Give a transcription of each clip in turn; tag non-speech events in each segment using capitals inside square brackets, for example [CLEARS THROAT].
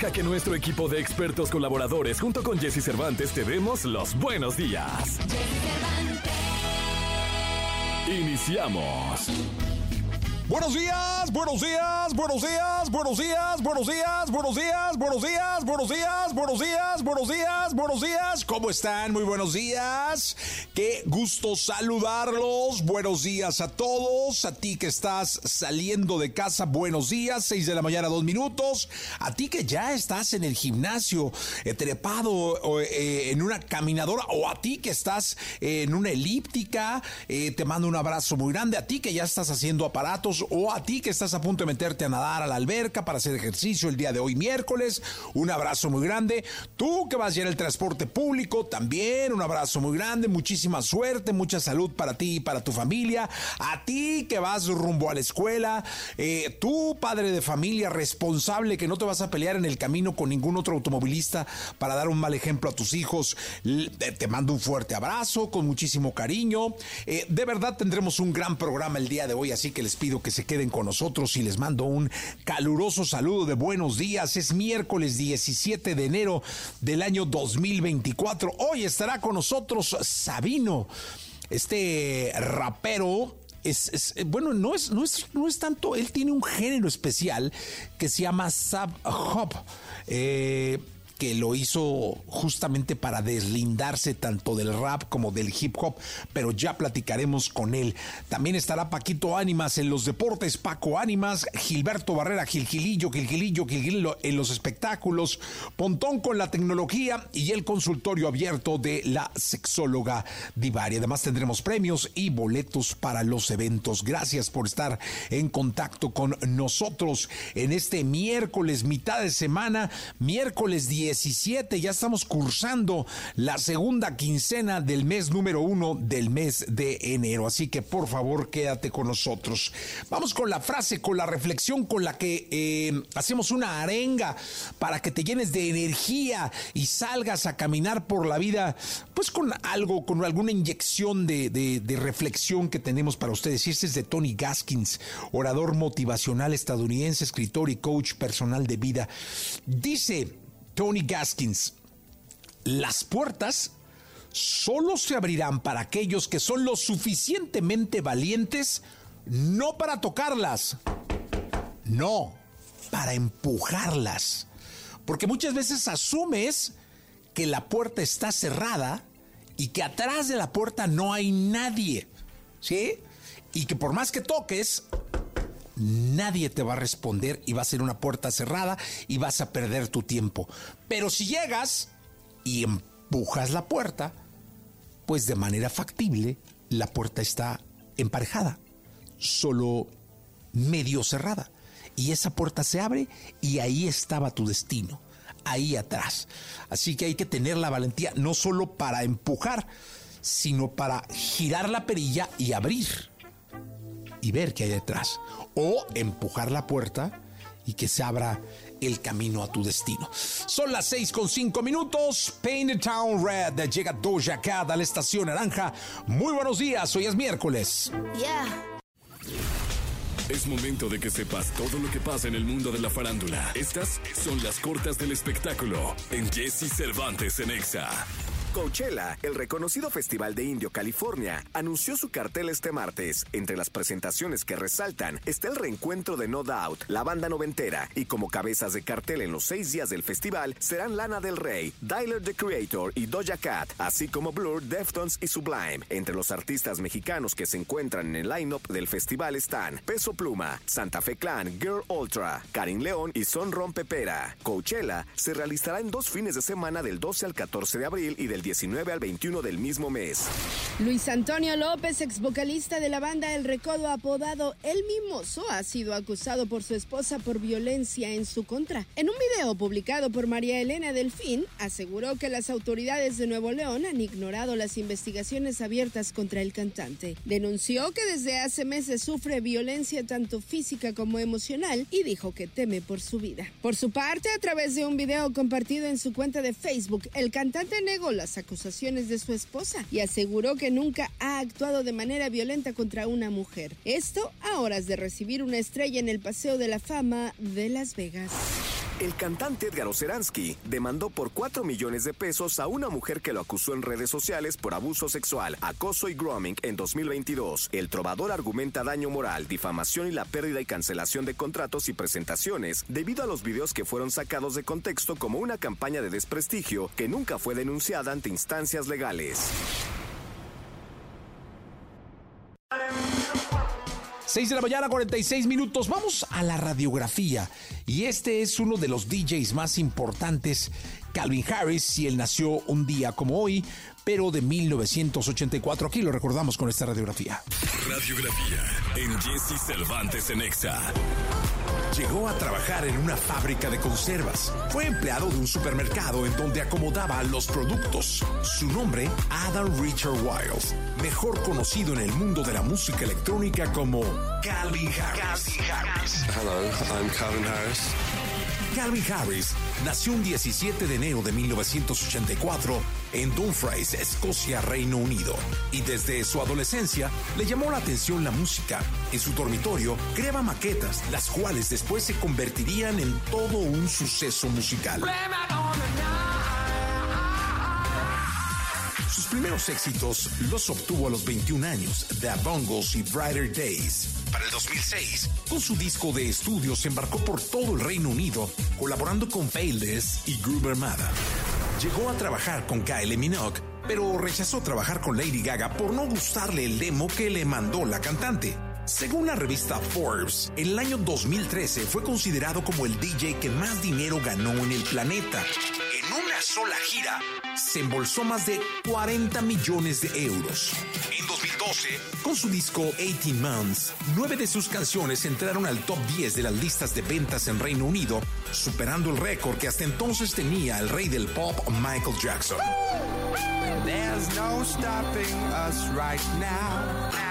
Deja que nuestro equipo de expertos colaboradores junto con Jesse Cervantes te demos los buenos días. Iniciamos. Buenos días, buenos días, buenos días, buenos días, buenos días, buenos días, buenos días, buenos días, buenos días, buenos días, buenos días. ¿Cómo están? Muy buenos días. Qué gusto saludarlos. Buenos días a todos. A ti que estás saliendo de casa, buenos días. Seis de la mañana, dos minutos. A ti que ya estás en el gimnasio, eh, trepado eh, en una caminadora, o a ti que estás en una elíptica, eh, te mando un abrazo muy grande. A ti que ya estás haciendo aparatos o a ti que estás a punto de meterte a nadar a la alberca para hacer ejercicio el día de hoy miércoles, un abrazo muy grande. Tú que vas a ir el transporte público, también un abrazo muy grande, muchísima suerte, mucha salud para ti y para tu familia. A ti que vas rumbo a la escuela, eh, tú padre de familia responsable que no te vas a pelear en el camino con ningún otro automovilista para dar un mal ejemplo a tus hijos, te mando un fuerte abrazo con muchísimo cariño. Eh, de verdad tendremos un gran programa el día de hoy, así que les pido que se queden con nosotros y les mando un caluroso saludo de buenos días. Es miércoles 17 de enero del año 2024. Hoy estará con nosotros Sabino, este rapero es, bueno, no es, no es, no es tanto, él tiene un género especial que se llama Sub Hop. Eh, que lo hizo justamente para deslindarse tanto del rap como del hip hop, pero ya platicaremos con él. También estará Paquito Ánimas en los deportes, Paco Ánimas, Gilberto Barrera, Gilgilillo, Gilgilillo, Gilgilillo en los espectáculos, Pontón con la tecnología y el consultorio abierto de la sexóloga Divari. Además tendremos premios y boletos para los eventos. Gracias por estar en contacto con nosotros en este miércoles, mitad de semana, miércoles 10 17. Ya estamos cursando la segunda quincena del mes número uno del mes de enero. Así que por favor quédate con nosotros. Vamos con la frase, con la reflexión con la que eh, hacemos una arenga para que te llenes de energía y salgas a caminar por la vida, pues con algo, con alguna inyección de, de reflexión que tenemos para ustedes. Y este es de Tony Gaskins, orador motivacional estadounidense, escritor y coach personal de vida. Dice, Tony Gaskins, las puertas solo se abrirán para aquellos que son lo suficientemente valientes, no para tocarlas, no, para empujarlas. Porque muchas veces asumes que la puerta está cerrada y que atrás de la puerta no hay nadie, ¿sí? Y que por más que toques, nadie te va a responder y va a ser una puerta cerrada y vas a perder tu tiempo. Pero si llegas y empujas la puerta, pues de manera factible la puerta está emparejada, solo medio cerrada. Y esa puerta se abre y ahí estaba tu destino, ahí atrás. Así que hay que tener la valentía no solo para empujar, sino para girar la perilla y abrir y ver qué hay detrás. O empujar la puerta y que se abra el camino a tu destino. Son las 6 con 5 minutos. Painted Town Red llega Doja Cat a la estación naranja. Muy buenos días, hoy es miércoles. Es momento de que sepas todo lo que pasa en el mundo de la farándula. Estas son las cortas del espectáculo en Jesse Cervantes en Exa. Coachella, el reconocido festival de Indio, California, anunció su cartel este martes. Entre las presentaciones que resaltan está el reencuentro de No Doubt, la banda noventera, y como cabezas de cartel en los seis días del festival serán Lana del Rey, Dyler the Creator y Doja Cat, así como Blur, Deftones y Sublime. Entre los artistas mexicanos que se encuentran en el line-up del festival están Peso Pluma, Santa Fe Clan, Girl Ultra, Karin León y Son Rompepera. Coachella se realizará en dos fines de semana del 12 al 14 de abril y del del 19 al 21 del mismo mes. Luis Antonio López, ex vocalista de la banda El Recodo, apodado El Mimoso, ha sido acusado por su esposa por violencia en su contra. En un video publicado por María Elena Delfín, aseguró que las autoridades de Nuevo León han ignorado las investigaciones abiertas contra el cantante. Denunció que desde hace meses sufre violencia tanto física como emocional y dijo que teme por su vida. Por su parte, a través de un video compartido en su cuenta de Facebook, el cantante negó las acusaciones de su esposa y aseguró que nunca ha actuado de manera violenta contra una mujer. Esto a horas de recibir una estrella en el Paseo de la Fama de Las Vegas. El cantante Edgar Oceransky demandó por 4 millones de pesos a una mujer que lo acusó en redes sociales por abuso sexual, acoso y grooming en 2022. El trovador argumenta daño moral, difamación y la pérdida y cancelación de contratos y presentaciones debido a los videos que fueron sacados de contexto como una campaña de desprestigio que nunca fue denunciada ante instancias legales. 6 de la mañana, 46 minutos. Vamos a la radiografía. Y este es uno de los DJs más importantes, Calvin Harris, y él nació un día como hoy, pero de 1984. Aquí lo recordamos con esta radiografía. Radiografía en Jesse Cervantes en Exa. Llegó a trabajar en una fábrica de conservas. Fue empleado de un supermercado en donde acomodaba los productos. Su nombre, Adam Richard Wiles, mejor conocido en el mundo de la música electrónica como Calvin Harris. Calvin Harris. Hello, I'm Calvin Harris. Calvin Harris nació un 17 de enero de 1984 en Dumfries, Escocia, Reino Unido, y desde su adolescencia le llamó la atención la música. En su dormitorio creaba maquetas, las cuales después se convertirían en todo un suceso musical. Sus primeros éxitos los obtuvo a los 21 años, The Bongos y Brighter Days. Para el 2006, con su disco de estudio se embarcó por todo el Reino Unido, colaborando con Payless y Gruber Mada. Llegó a trabajar con Kylie Minogue, pero rechazó trabajar con Lady Gaga por no gustarle el demo que le mandó la cantante. Según la revista Forbes, en el año 2013 fue considerado como el DJ que más dinero ganó en el planeta. Una sola gira, se embolsó más de 40 millones de euros. En 2012, con su disco 18 Months, nueve de sus canciones entraron al top 10 de las listas de ventas en Reino Unido, superando el récord que hasta entonces tenía el rey del pop Michael Jackson.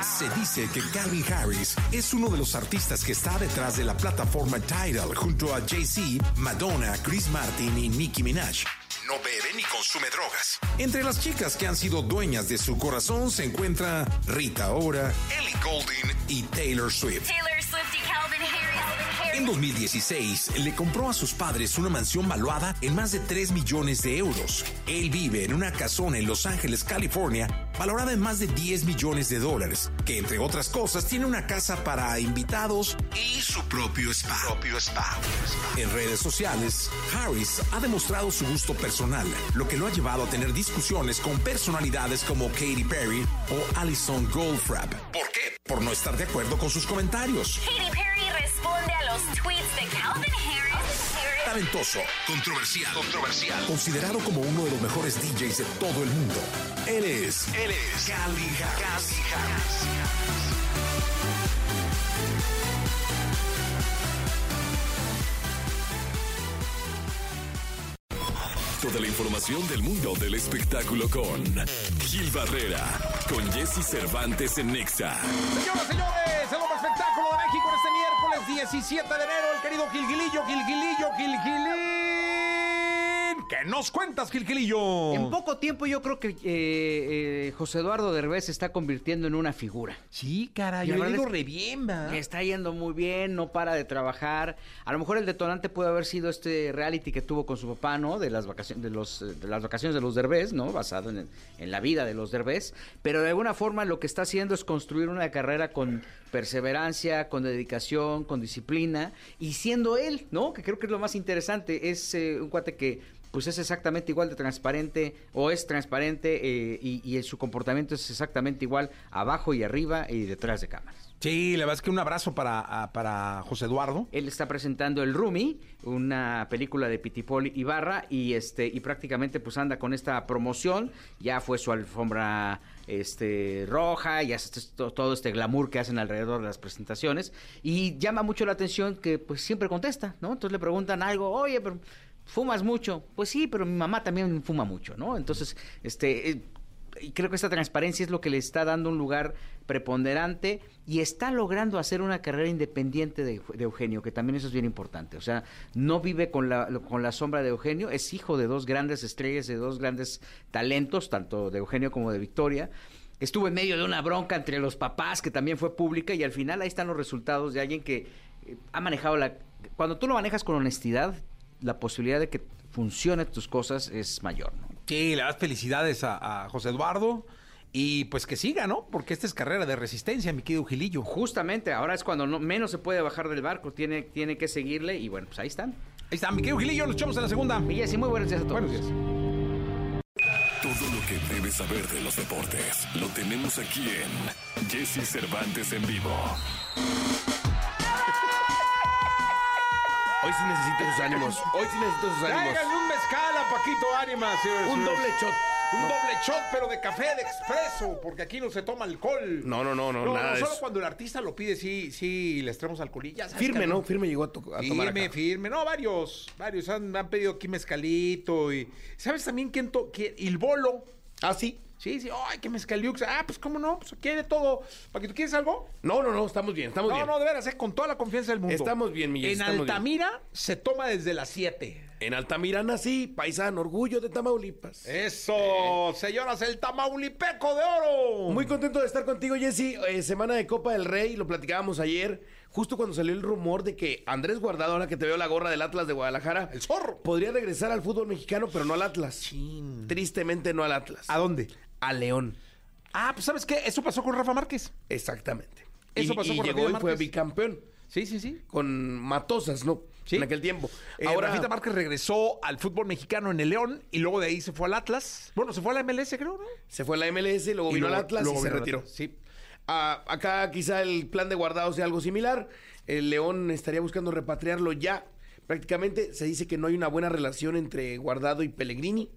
Se dice que Calvin Harris es uno de los artistas que está detrás de la plataforma Tidal junto a Jay-Z, Madonna, Chris Martin y Nicki Minaj. No bebe ni consume drogas. Entre las chicas que han sido dueñas de su corazón se encuentra Rita Ora, Ellie Goulding y Taylor Swift. Taylor Swift. En 2016 le compró a sus padres una mansión valuada en más de 3 millones de euros. Él vive en una casona en Los Ángeles, California, valorada en más de 10 millones de dólares, que entre otras cosas tiene una casa para invitados y su propio spa. Propio spa. En redes sociales, Harris ha demostrado su gusto personal, lo que lo ha llevado a tener discusiones con personalidades como Katy Perry o Alison Goldfrapp. ¿Por qué? Por no estar de acuerdo con sus comentarios. Katy Perry responde a los tweets de Calvin Harris. Talentoso, controversial, controversial, considerado como uno de los mejores DJs de todo el mundo. Él es, él es Calvin Harris. Toda la información del mundo del espectáculo con Gil Barrera, con Jesse Cervantes en Nexa. Señoras, señores, el hombre espectáculo 17 de enero, el querido Gilgilillo, Gilgilillo, Gilgilín. ¿Qué nos cuentas, Gilgilillo? En poco tiempo yo creo que eh, eh, José Eduardo Derbez se está convirtiendo en una figura. Sí, caray, yo verdad digo re bien, va. Le está yendo muy bien, no para de trabajar. A lo mejor el detonante puede haber sido este reality que tuvo con su papá, ¿no? De las vacaciones de los eh, de las vacaciones de los Derbez, ¿no? Basado en, en la vida de los Derbez, pero de alguna forma lo que está haciendo es construir una carrera con perseverancia, con dedicación, con disciplina y siendo él, ¿no? Que creo que es lo más interesante, es eh, un cuate que pues es exactamente igual de transparente o es transparente eh, y, y su comportamiento es exactamente igual abajo y arriba y detrás de cámaras. Sí, la verdad es que un abrazo para, para José Eduardo. Él está presentando El Rumi, una película de Pitipoli Ibarra y este y prácticamente pues anda con esta promoción, ya fue su alfombra este roja, ya to- todo este glamour que hacen alrededor de las presentaciones y llama mucho la atención que pues siempre contesta, ¿no? Entonces le preguntan algo, "Oye, pero fumas mucho." Pues sí, pero mi mamá también fuma mucho, ¿no? Entonces, este eh, creo que esta transparencia es lo que le está dando un lugar preponderante y está logrando hacer una carrera independiente de, de Eugenio, que también eso es bien importante. O sea, no vive con la, con la sombra de Eugenio, es hijo de dos grandes estrellas, de dos grandes talentos, tanto de Eugenio como de Victoria. Estuvo en medio de una bronca entre los papás, que también fue pública, y al final ahí están los resultados de alguien que eh, ha manejado la... Cuando tú lo manejas con honestidad, la posibilidad de que funcionen tus cosas es mayor, ¿no? Sí, le das felicidades a, a José Eduardo. Y pues que siga, ¿no? Porque esta es carrera de resistencia, mi querido Gilillo. Justamente, ahora es cuando no, menos se puede bajar del barco, tiene, tiene que seguirle y bueno, pues ahí están. Ahí está, mi querido Gilillo, nos echamos en la segunda. Y así muy buenos días a todos. Buenos días. Todo lo que debes saber de los deportes lo tenemos aquí en Jesse Cervantes en vivo. Hoy sí necesito sus ánimos. Hoy sí necesito sus ánimos. Tráiganle un mezcal a Paquito Ánimas. señores, Un doble shot. Un No. doble shot, pero de café de expreso, porque aquí no se toma alcohol. No, no, no, no, No, nada solo cuando el artista lo pide, sí, sí, le traemos alcoholillas. Firme, ¿no? Firme llegó a, to- a tomar Firme, firme. No, varios, varios han, han pedido aquí mezcalito y... ¿Sabes también quién? To quién? El bolo. Ah, sí. Sí, sí, ay, qué mezcaliux. Ah, pues cómo no, pues quiere todo. Paquito, ¿quieres algo? No, no, no, estamos bien, estamos No, bien. no, de veras, eh, con toda la confianza del mundo. Estamos bien, mi En bien. Altamira se toma desde las 7. En Altamira nací, paisano, orgullo de Tamaulipas. Eso, señoras, el Tamaulipeco de oro. Muy contento de estar contigo, Jesse. Eh, semana de Copa del Rey, lo platicábamos ayer, justo cuando salió el rumor de que Andrés Guardado, ahora que te veo la gorra del Atlas de Guadalajara, El zorro. podría regresar al fútbol mexicano, pero no al Atlas. Tristemente no al Atlas. ¿A dónde? A León. Ah, pues ¿sabes qué? Eso pasó con Rafa Márquez. Exactamente. Eso y, pasó y con llegó y fue Márquez. bicampeón Sí, sí, sí. con Matosas, ¿no? Sí. En aquel tiempo. Ahora, Ahora, Rafita Márquez regresó al fútbol mexicano en el León y luego de ahí se fue al Atlas. Bueno, se fue a la MLS, creo, ¿no? se fue a la MLS, luego Y vino luego- al Atlas luego y se retiró. Sí. Ah, acá quizá el plan de guardado sea algo similar. El León estaría buscando repatriarlo ya. Prácticamente se dice que no hay una buena relación entre Guardado y Pellegrini,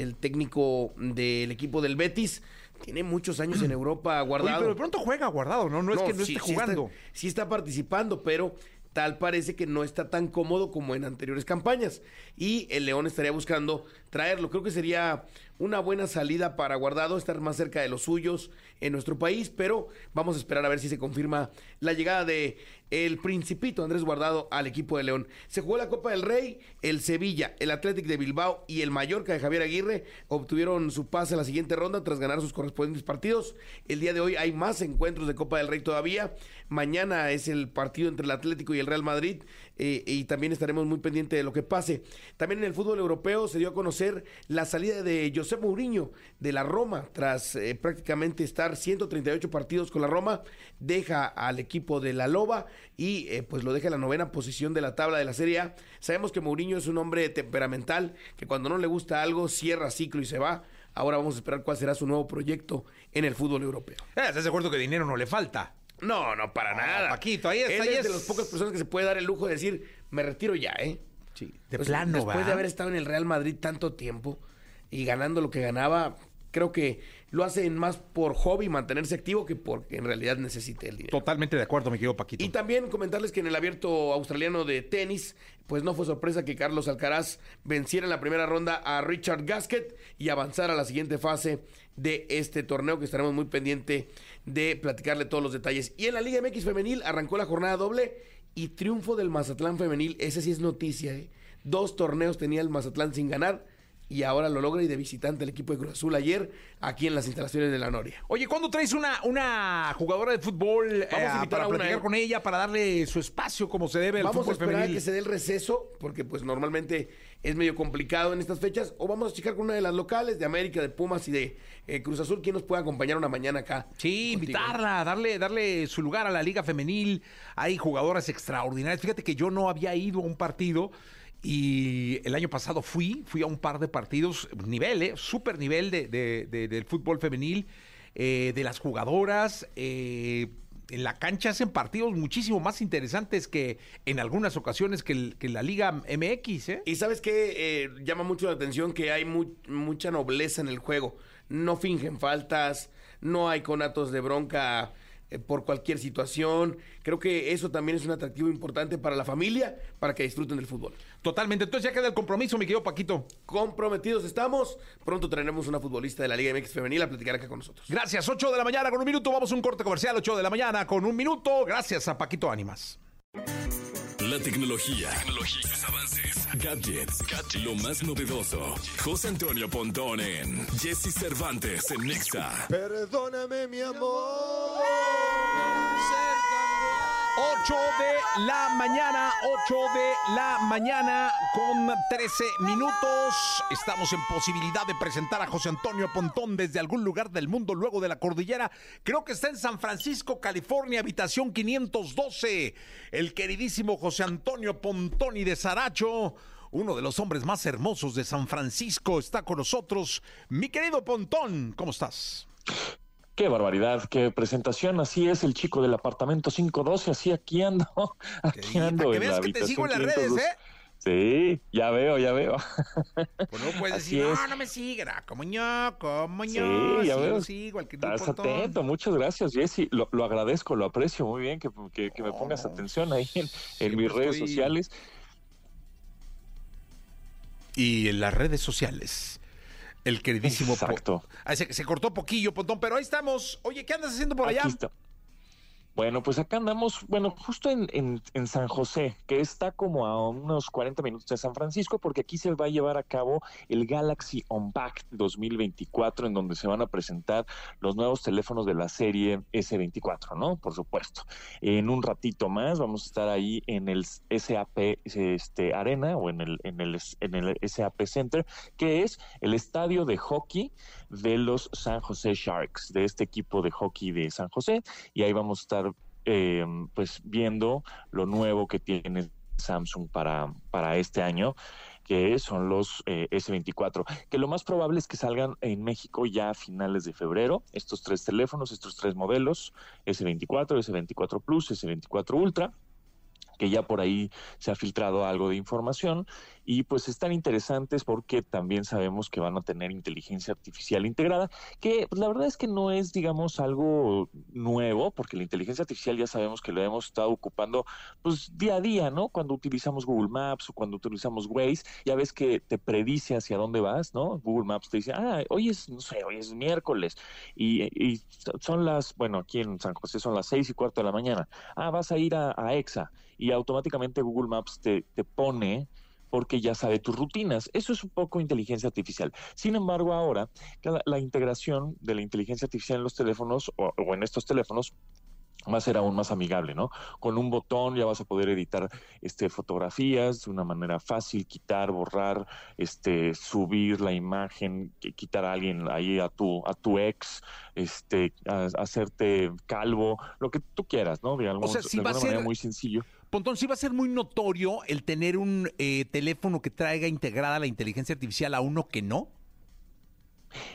el técnico del equipo del Betis. Tiene muchos años en [CLEARS THROAT] Europa Oye, guardado. pero de pronto juega guardado, ¿no? No, es que no sí- esté sí está- jugando. Sí está, participando, pero tal parece que no está tan cómodo como en anteriores campañas. Y el León estaría buscando traerlo. Creo que sería una buena salida para Guardado, estar más cerca de los suyos en nuestro país, pero vamos a esperar a ver si se confirma la llegada de el principito Andrés Guardado al equipo de León. Se jugó la Copa del Rey, el Sevilla, el Athletic de Bilbao y el Mallorca de Javier Aguirre obtuvieron su pase a la siguiente ronda tras ganar sus correspondientes partidos. El día de hoy hay más encuentros de Copa del Rey todavía. Mañana es el partido entre el Atlético y el Real Madrid eh, y también estaremos muy pendientes de lo que pase. También en el fútbol europeo se dio a conocer la salida de José Mourinho de la Roma tras eh, prácticamente estar 138 partidos con la Roma. Deja al equipo de la Loba y eh, pues lo deja en la novena posición de la tabla de la Serie A. Sabemos que Mourinho es un hombre temperamental que cuando no le gusta algo cierra ciclo y se va. Ahora vamos a esperar cuál será su nuevo proyecto en el fútbol europeo. ¿Estás de acuerdo que dinero no le falta? No, no, para No, nada. Paquito, ahí está, Él ahí es es- de las pocas personas que se puede dar el lujo de decir, me retiro ya, ¿eh? Sí. De plano, Después de haber estado en el Real Madrid tanto tiempo y ganando lo que ganaba, creo que lo hace más por hobby, mantenerse activo, que porque en realidad necesite el dinero. Totalmente de acuerdo, mi querido Paquito. Y también comentarles que en el abierto australiano de tenis, pues no fue sorpresa que Carlos Alcaraz venciera en la primera ronda a Richard Gasquet y avanzara a la siguiente fase de este torneo que estaremos muy pendiente de platicarle todos los detalles. Y en la Liga MX femenil arrancó la jornada doble y triunfo del Mazatlán femenil, ese sí es noticia, ¿eh? Dos torneos tenía el Mazatlán sin ganar y ahora lo logra y de visitante el equipo de Cruz Azul ayer aquí en las instalaciones de la Noria. Oye, ¿cuándo traes una, una jugadora de fútbol eh, Vamos a invitar para a una, platicar ¿eh? con ella, para darle su espacio como se debe al Vamos a esperar a femenil? que se dé el receso, porque pues normalmente es medio complicado en estas fechas, o vamos a checar con una de las locales de América, de Pumas y de eh, Cruz Azul, quien nos puede acompañar una mañana acá. Sí, contigo. invitarla, darle, darle su lugar a la liga femenil. Hay jugadoras extraordinarias. Fíjate que yo no había ido a un partido Y el año pasado fui, fui a un par de partidos, nivel, ¿eh? Super nivel de, de- de- del fútbol femenil, eh, de las jugadoras. eh, en la cancha hacen partidos muchísimo más interesantes que en algunas ocasiones que, el- que la Liga MX, ¿eh? Y sabes que llama mucho la atención que hay mu- mucha nobleza en el juego. No fingen faltas, no hay conatos de bronca eh, por cualquier situación. Creo que eso también es un atractivo importante para la familia, para que disfruten del fútbol. Totalmente. Entonces ya queda el compromiso, mi querido Paquito. Comprometidos estamos. Pronto traeremos una futbolista de la Liga MX femenil a platicar acá con nosotros. Gracias. 8 de la mañana con un minuto. Vamos a un corte comercial. 8 de la mañana con un minuto. Gracias a Paquito Ánimas. La tecnología, tecnología, avances, gadgets, lo más novedoso. José Antonio Pontón en Jesse Cervantes en Nexa. Perdóname, mi amor. 8 de la mañana, 8 de la mañana con 13 minutos. Estamos en posibilidad de presentar a José Antonio Pontón desde algún lugar del mundo luego de la cordillera. Creo que está en San Francisco, California, habitación 512. El queridísimo José Antonio Pontón y de Saracho. Uno de los hombres más hermosos de San Francisco está con nosotros. Mi querido Pontón, ¿cómo estás? Qué barbaridad, qué presentación. Así es el chico del apartamento 512. Así aquí ando. [LAUGHS] Aquí ando que en la veas que te sigo en las redes, 512. ¿eh? Sí, ya veo, ya veo. Pues no puedes Así decir, es. no, no me sigan, como yo, como Sí, yo. ya sí, veo. lo sigo, al que Estás atento, muchas gracias, Jesse. Lo, lo agradezco, lo aprecio muy bien que, que- que me pongas atención ahí en, en mis redes estoy- sociales. Y en las redes sociales. El queridísimo. Po- Exacto. Ah, se, se cortó poquillo, Pontón, pero ahí estamos. Oye, ¿qué andas haciendo por allá? Está. Bueno, pues acá andamos, bueno, justo en, en- en San José, que está como a unos 40 minutos de San Francisco, porque aquí se va a llevar a cabo el Galaxy Unpacked 2024, en donde se van a presentar los nuevos teléfonos de la serie S24, ¿no? Por supuesto. En un ratito más vamos a estar ahí en el SAP este, Arena o en el, en, el, en el SAP Center, que es el estadio de hockey de los San José Sharks, de este equipo de hockey de San José, y ahí vamos a estar eh, pues viendo lo nuevo que tiene Samsung para, para este año que son los eh, S24, que lo más probable es que salgan en México ya a finales de febrero, estos tres teléfonos, estos tres modelos, S24, S24 Plus, S24 Ultra, que ya por ahí se ha filtrado algo de información y pues están interesantes porque también sabemos que van a tener inteligencia artificial integrada, que pues, la verdad es que no es digamos algo nuevo, porque la inteligencia artificial ya sabemos que lo hemos estado ocupando pues día a día, ¿no? Cuando utilizamos Google Maps o cuando utilizamos Waze, ya ves que te predice hacia dónde vas, ¿no? Google Maps te dice, ah, hoy es, no sé, hoy es miércoles y, y son las, bueno, aquí en San José son las seis y cuarto de la mañana, ah, vas a ir a, a EXA y automáticamente Google Maps te, te pone porque ya sabe tus rutinas. Eso es un poco inteligencia artificial. Sin embargo, ahora la, la integración de la inteligencia artificial en los teléfonos o, o en estos teléfonos va a ser aún más amigable, ¿no? Con un botón ya vas a poder editar este fotografías de una manera fácil, quitar, borrar, este subir la imagen, qui- quitar a alguien ahí a tu a tu ex, este a- hacerte calvo, lo que tú quieras, ¿no? De, algún- sea, sí de alguna ser- manera muy sencillo. Pontón, sí va a ser muy notorio el tener un eh, teléfono que traiga integrada la inteligencia artificial a uno que no.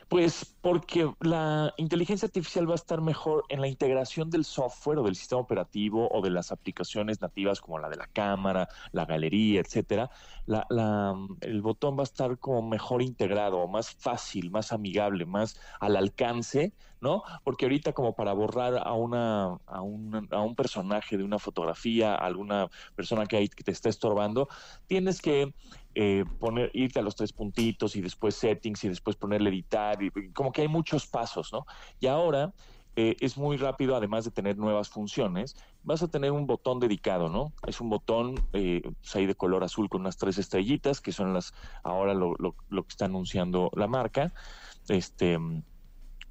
Pues porque la inteligencia artificial va a estar mejor en la integración del software o del sistema operativo o de las aplicaciones nativas como la de la cámara, la galería, etcétera. La, la- el botón va a estar como mejor integrado, más fácil, más amigable, más al alcance, ¿no? Porque ahorita como para borrar a una a un, a un personaje de una fotografía, a alguna persona que, hay, que te está estorbando, tienes que eh, poner, irte a los tres puntitos y después settings y después ponerle editar, y, como que hay muchos pasos, ¿no? Y ahora eh, es muy rápido, además de tener nuevas funciones, vas a tener un botón dedicado, ¿no? Es un botón eh, pues ahí de color azul con unas tres estrellitas, que son las, ahora lo, que está anunciando la marca, este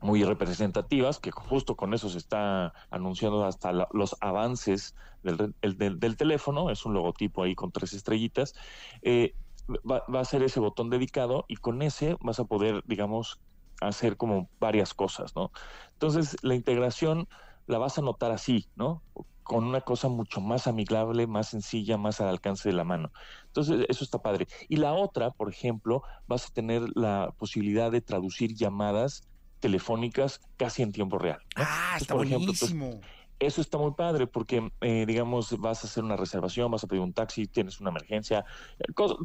muy representativas, que justo con eso se está anunciando hasta los avances del, el- del- del teléfono, es un logotipo ahí con tres estrellitas, eh, va, va a ser ese botón dedicado y con ese vas a poder, digamos, hacer como varias cosas, ¿no? Entonces, la integración la vas a notar así, ¿no? con una cosa mucho más amigable, más sencilla, más al alcance de la mano. Entonces, eso está padre. Y la otra, por ejemplo, vas a tener la posibilidad de traducir llamadas telefónicas casi en tiempo real. Ah, está por ejemplo, buenísimo. Eso está muy padre porque, eh, digamos, vas a hacer una reservación, vas a pedir un taxi, tienes una emergencia,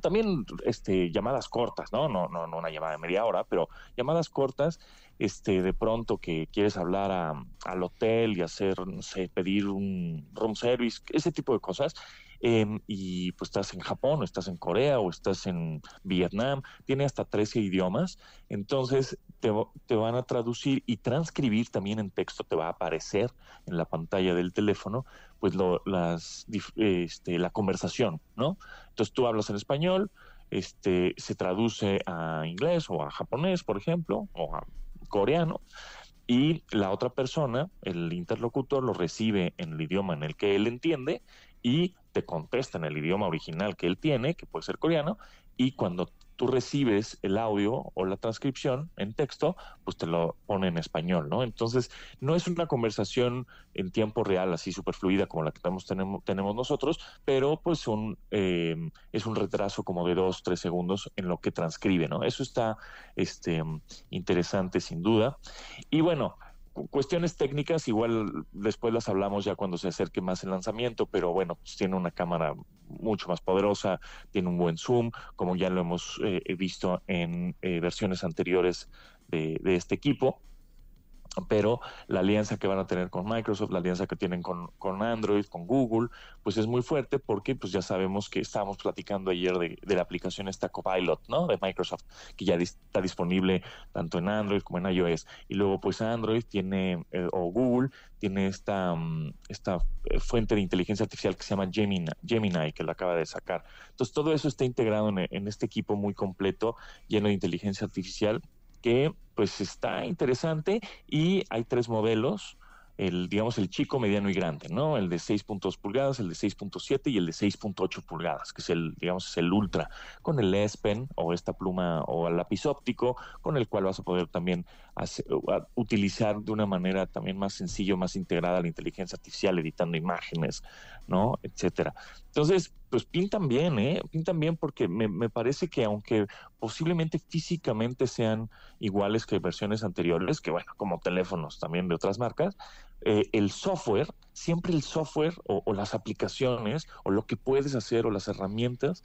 también este, llamadas cortas, ¿no? No, no, no una llamada de media hora, pero llamadas cortas, este, de pronto que quieres hablar a- al hotel y hacer, no sé, pedir un room service, ese tipo de cosas. em, y pues estás en Japón, o estás en Corea, o estás en Vietnam, tiene hasta 13 idiomas, entonces te, te van a traducir y transcribir también en texto, te va a aparecer en la pantalla del teléfono, pues lo, las, este, la conversación, ¿no? Entonces tú hablas en español, este, se traduce a inglés o a japonés, por ejemplo, o a coreano, y la otra persona, el interlocutor, lo recibe en el idioma en el que él entiende y te contesta en el idioma original que él tiene, que puede ser coreano, y cuando tú recibes el audio o la transcripción en texto, pues te lo pone en español, ¿no? Entonces, no es una conversación en tiempo real, así súper fluida como la que tenemos, tenemos, nosotros, pero pues un, eh, es un retraso como de dos, tres segundos en lo que transcribe, ¿no? Eso está este, interesante sin duda. Y bueno, cuestiones técnicas, igual después las hablamos ya cuando se acerque más el lanzamiento, pero bueno, pues tiene una cámara mucho más poderosa, tiene un buen zoom, como ya lo hemos eh, visto en eh, versiones anteriores de, de este equipo pero la alianza que van a tener con Microsoft, la alianza que tienen con, con Android, con Google, pues es muy fuerte porque pues ya sabemos que estábamos platicando ayer de, de la aplicación esta Copilot, ¿no? De Microsoft, que ya está disponible tanto en Android como en iOS. Y luego pues Android tiene, eh, o Google tiene esta, mm, esta eh, fuente de inteligencia artificial que se llama Gemini, Gemini, que la acaba de sacar. Entonces todo eso está integrado en este equipo muy completo, lleno de inteligencia artificial, que pues está interesante y hay tres modelos, el digamos el chico, mediano y grande, ¿no? El de 6.2 pulgadas, el de 6.7 y el de 6.8 pulgadas, que es el digamos es el ultra, con el S Pen o esta pluma o el lápiz óptico, con el cual vas a poder también a- utilizar de una manera también más sencilla, más integrada la inteligencia artificial, editando imágenes, ¿no? Etcétera. Entonces, pues pintan bien, ¿eh? Pintan bien porque me, me parece que aunque posiblemente físicamente sean iguales que versiones anteriores, que bueno, como teléfonos también de otras marcas, eh, el software, siempre el software o, o las aplicaciones o lo que puedes hacer o las herramientas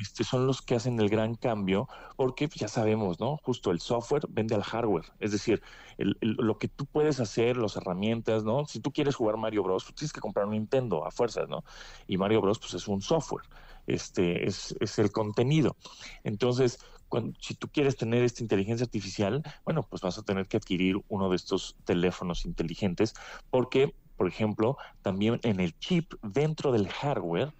este, son los que hacen el gran cambio, porque ya sabemos, ¿no? Justo el software vende al hardware, es decir, lo que tú puedes hacer, las herramientas, ¿no? Si tú quieres jugar Mario Bros, pues tienes que comprar un Nintendo a fuerzas, ¿no? Y Mario Bros, pues es un software, este, es, es el contenido. Entonces, cuando, si tú quieres tener esta inteligencia artificial, bueno, pues vas a tener que adquirir uno de estos teléfonos inteligentes, porque, por ejemplo, también en el chip dentro del hardware,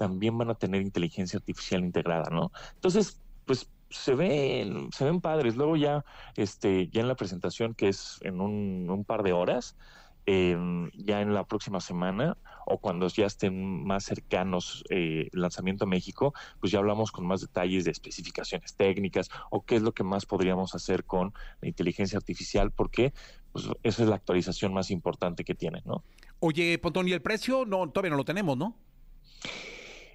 también van a tener inteligencia artificial integrada, ¿no? Entonces, pues se ven, se ven padres. Luego ya, este, ya en la presentación, que es en un, par de horas, eh, ya en la próxima semana o cuando ya estén más cercanos eh, el lanzamiento a México, pues ya hablamos con más detalles de especificaciones técnicas o qué es lo que más podríamos hacer con la inteligencia artificial, porque pues, esa es la actualización más importante que tienen, ¿no? Oye, Pontón, ¿y el precio? No, todavía no lo tenemos, ¿no?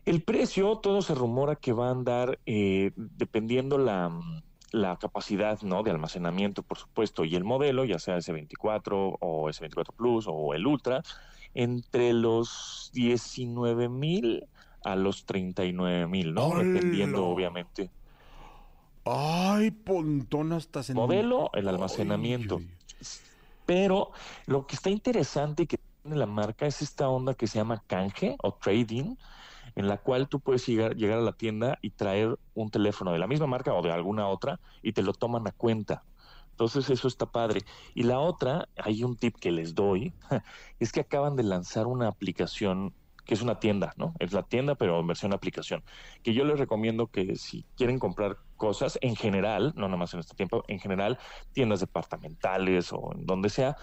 El precio, todo se rumora que va a andar eh, dependiendo la, la capacidad ¿no? de almacenamiento, por supuesto, y el modelo, ya sea S24 o S24 Plus o el Ultra, entre los 19 mil a los 39 mil, ¿no? ¡Hala! Dependiendo, obviamente. Ay, Pontón, hasta se... Modelo, el almacenamiento. Pero lo que está interesante y que tiene la marca es esta onda que se llama canje o trading, en la cual tú puedes llegar, llegar a la tienda y traer un teléfono de la misma marca o de alguna otra y te lo toman a cuenta. Entonces eso está padre. Y la otra, hay un tip que les doy, [LAUGHS] es que acaban de lanzar una aplicación que es una tienda, ¿no? Es la tienda, pero en versión aplicación. Que yo les recomiendo que si quieren comprar cosas en general, no nada más en este tiempo, en general, tiendas departamentales o en donde sea,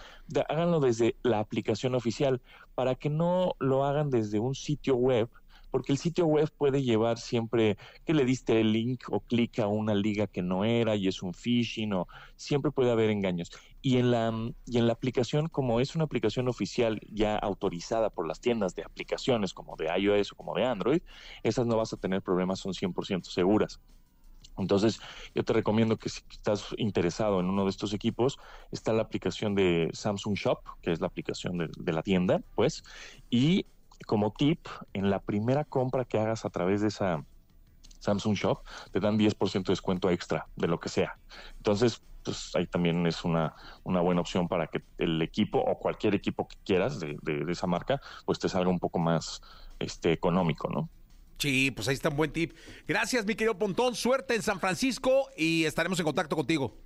háganlo desde la aplicación oficial para que no lo hagan desde un sitio web porque el sitio web puede llevar siempre que le diste el link o clic a una liga que no era y es un phishing o siempre puede haber engaños. Y en la y en la aplicación como es una aplicación oficial ya autorizada por las tiendas de aplicaciones como de iOS o como de Android, esas no vas a tener problemas, son 100% seguras. Entonces, yo te recomiendo que si estás interesado en uno de estos equipos, está la aplicación de Samsung Shop, que es la aplicación de, de la tienda, pues, y como tip, en la primera compra que hagas a través de esa Samsung Shop, te dan 10% de descuento extra de lo que sea. Entonces, pues ahí también es una, una buena opción para que el equipo o cualquier equipo que quieras de, de, de esa marca, pues te salga un poco más este, económico, ¿no? Sí, pues ahí está un buen tip. Gracias, mi querido Pontón. Suerte en San Francisco y estaremos en contacto contigo.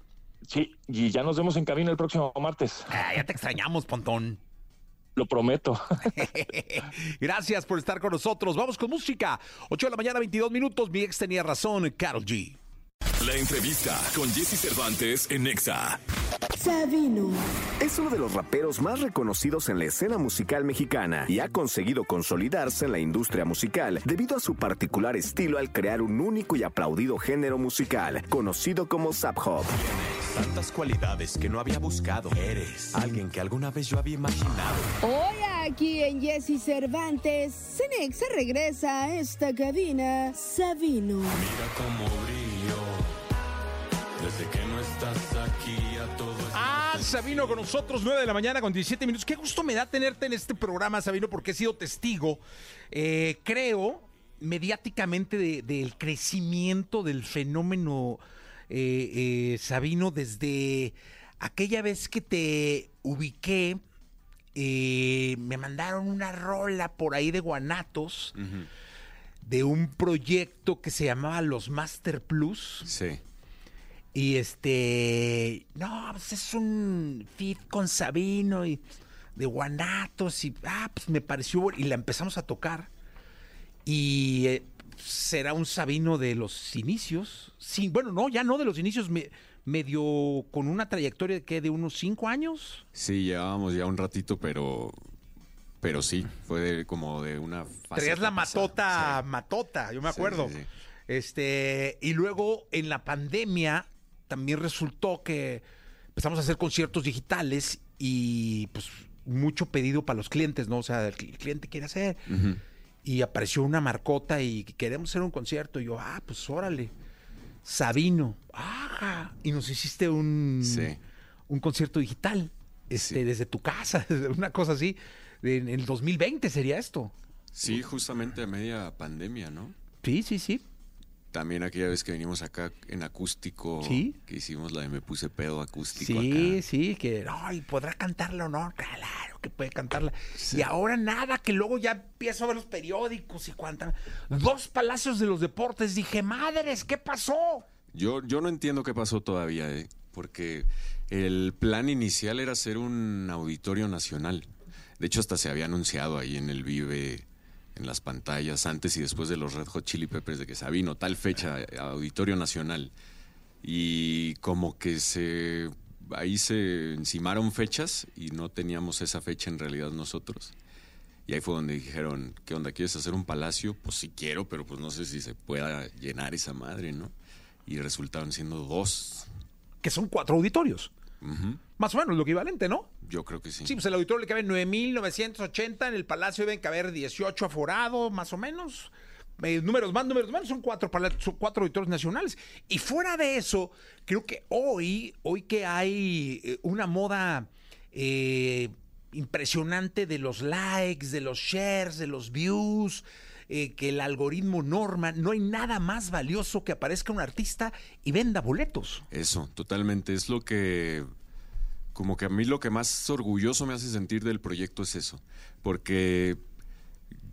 Sí, y ya nos vemos en cabina el próximo martes. Ah, ya te extrañamos, Pontón. Lo prometo. [LAUGHS] Gracias por estar con nosotros. Vamos con música. 8 de la mañana, 22 minutos. Mi ex tenía razón, Carol G. La entrevista con Jesse Cervantes en Nexa. Sabino. Es uno de los raperos más reconocidos en la escena musical mexicana y ha conseguido consolidarse en la industria musical debido a su particular estilo al crear un único y aplaudido género musical conocido como Zap Hop. Tantas cualidades que no había buscado. Eres alguien que alguna vez yo había imaginado. Hoy aquí en Jesse Cervantes, Cenexa regresa a esta cabina. Sabino. Mira cómo brillo. Desde que no estás aquí a todo es Ah, Sabino con nosotros, 9 de la mañana con 17 minutos. Qué gusto me da tenerte en este programa, Sabino, porque he sido testigo, eh, creo, mediáticamente de- del crecimiento del fenómeno eh, eh, Sabino desde aquella vez que te ubiqué. eh, me mandaron una rola por ahí de Guanatos de un proyecto que se llamaba Los Master Plus. Sí. Y este, no, pues es un fit con Sabino y de Guanatos y, ah, pues me pareció, y la empezamos a tocar. Y eh, será un Sabino de los inicios. Sí, bueno, no, ya no de los inicios, me- medio con una trayectoria que de unos cinco años. Sí, llevábamos ya un ratito, pero pero sí, fue de- como de una fase Traías la pasada. matota, matota, yo me acuerdo. sí, sí. Este, y luego en la pandemia también resultó que empezamos a hacer conciertos digitales y pues mucho pedido para los clientes, ¿no? O sea, el, cl- el cliente quiere hacer. Y apareció una marcota y queremos hacer un concierto. Y yo, ah, pues órale. Sabino, ajá. Y nos hiciste un, Sí. un concierto digital, este, Sí. desde tu casa, [LAUGHS] una cosa así. En el 2020 sería esto. Sí, justamente a media pandemia, ¿no? Sí, sí, sí. También aquella vez que vinimos acá en acústico, Sí. que hicimos la de Me Puse Pedo acústico Sí, acá. sí, que ay, podrá cantarla o no, claro que puede cantarla. Y ahora nada, que luego ya empiezo a ver los periódicos y cuánta. Dos palacios de los deportes, dije, madres, ¿qué pasó? Yo, yo no entiendo qué pasó todavía, ¿eh? porque el plan inicial era hacer un auditorio nacional. De hecho, hasta se había anunciado ahí en el Vive, en las pantallas, antes y después de los Red Hot Chili Peppers, de que Sabino, tal fecha, auditorio nacional. Y como que se ahí se encimaron fechas y no teníamos esa fecha en realidad nosotros. Y ahí fue donde dijeron, ¿qué onda? ¿Quieres hacer un palacio? Pues sí quiero, pero pues no sé si se pueda llenar esa madre, ¿no? Y resultaron siendo dos. Que son cuatro auditorios. Más o menos lo equivalente, ¿no? Yo creo que sí. Sí, pues el auditorio le caben 9.980, en el palacio deben caber 18 aforados, más o menos. Eh, números más, números menos, son cuatro, son cuatro auditorios nacionales. Y fuera de eso, creo que hoy, hoy que hay eh, una moda eh, impresionante de los likes, de los shares, de los views, eh, que el algoritmo norma, no hay nada más valioso que aparezca un artista y venda boletos. Eso, totalmente. Es lo que, como que a mí lo que más orgulloso me hace sentir del proyecto es eso. Porque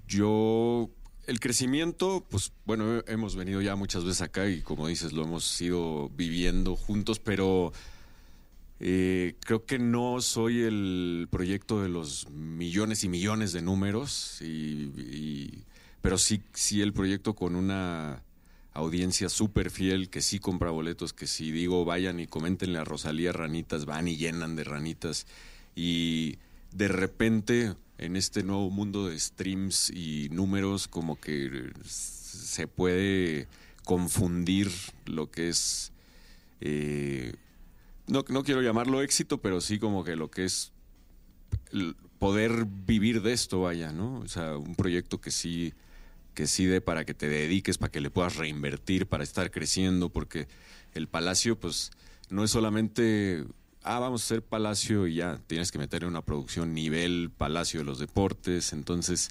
yo, el crecimiento, pues bueno, hemos venido ya muchas veces acá y como dices, lo hemos ido viviendo juntos, pero eh, creo que no soy el proyecto de los millones y millones de números, y, y- pero sí, sí el proyecto con una audiencia súper fiel que sí compra boletos, que si digo vayan y coméntenle a Rosalía Ranitas, van y llenan de ranitas y de repente en este nuevo mundo de streams y números como que se puede confundir lo que es eh, no, no quiero llamarlo éxito, pero sí como que lo que es poder vivir de esto, vaya, ¿no? O sea, un proyecto que sí que sí dé para que te dediques, para que le puedas reinvertir, para estar creciendo, porque el Palacio, pues, no es solamente, ah, vamos a hacer Palacio y ya, tienes que meterle una producción nivel Palacio de los Deportes, entonces,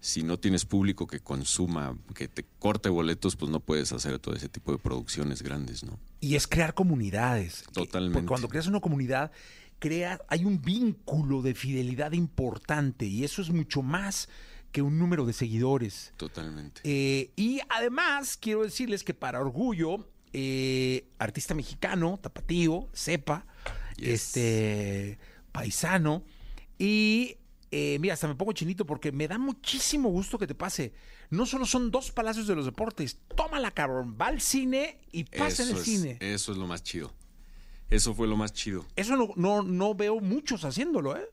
si no tienes público que consuma, que te corte boletos, pues no puedes hacer todo ese tipo de producciones grandes, ¿no? Y es crear comunidades. Totalmente. Porque cuando creas una comunidad, crea, hay un vínculo de fidelidad importante y eso es mucho más que un número de seguidores. Totalmente. Eh, y además, quiero decirles que para orgullo, eh, artista mexicano, tapatío, cepa, este, paisano, y eh, mira, hasta me pongo chinito porque me da muchísimo gusto que te pase. No solo son dos palacios de los deportes, tómala, cabrón, va al cine y pasa en el es, cine. Eso es lo más chido. Eso fue lo más chido. Eso no, no, no veo muchos haciéndolo, ¿eh?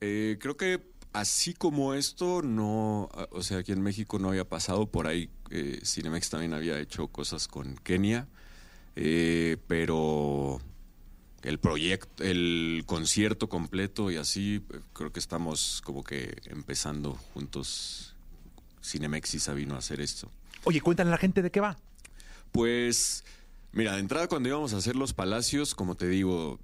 Eh, creo que así como esto, no, o sea, aquí en México no había pasado, por ahí eh, Cinemex también había hecho cosas con Kenia, eh, pero el proyecto, el concierto completo y así, eh, creo que estamos como que empezando juntos, Cinemex y Sabino a hacer esto. Oye, cuéntale a la gente de qué va. Pues, mira, de entrada cuando íbamos a hacer los palacios, como te digo,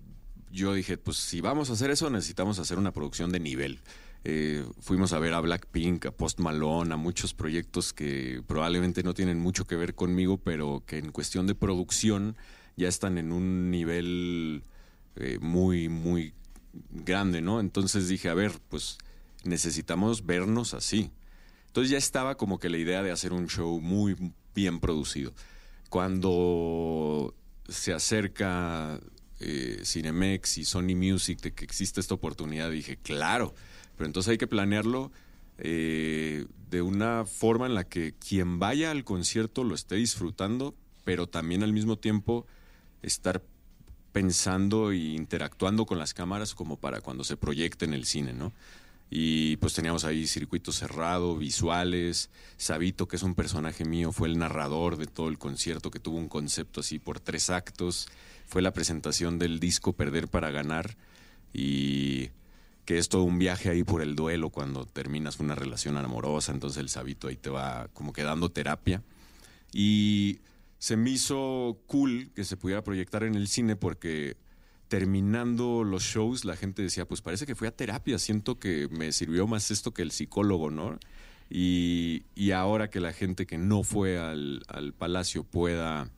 yo dije, pues si vamos a hacer eso, necesitamos hacer una producción de nivel. Eh, fuimos a ver a Blackpink, a Post Malone, a muchos proyectos que probablemente no tienen mucho que ver conmigo, pero que en cuestión de producción ya están en un nivel eh, muy, muy grande, ¿no? Entonces dije, a ver, pues necesitamos vernos así. Entonces ya estaba como que la idea de hacer un show muy bien producido. Cuando se acerca eh, Cinemex y Sony Music de que existe esta oportunidad, dije, claro, pero entonces hay que planearlo eh, de una forma en la que quien vaya al concierto lo esté disfrutando, pero también al mismo tiempo estar pensando e interactuando con las cámaras como para cuando se proyecte en el cine, ¿no? Y pues teníamos ahí circuito cerrado, visuales. Sabito, que es un personaje mío, fue el narrador de todo el concierto, que tuvo un concepto así por tres actos. Fue la presentación del disco Perder para Ganar. Y que es todo un viaje ahí por el duelo cuando terminas una relación amorosa. Entonces el Sabito ahí te va como que dando terapia. Y se me hizo cool que se pudiera proyectar en el cine porque terminando los shows, la gente decía, pues parece que fui a terapia, siento que me sirvió más esto que el psicólogo, ¿no? Y, y ahora que la gente que no fue al, al, Palacio pueda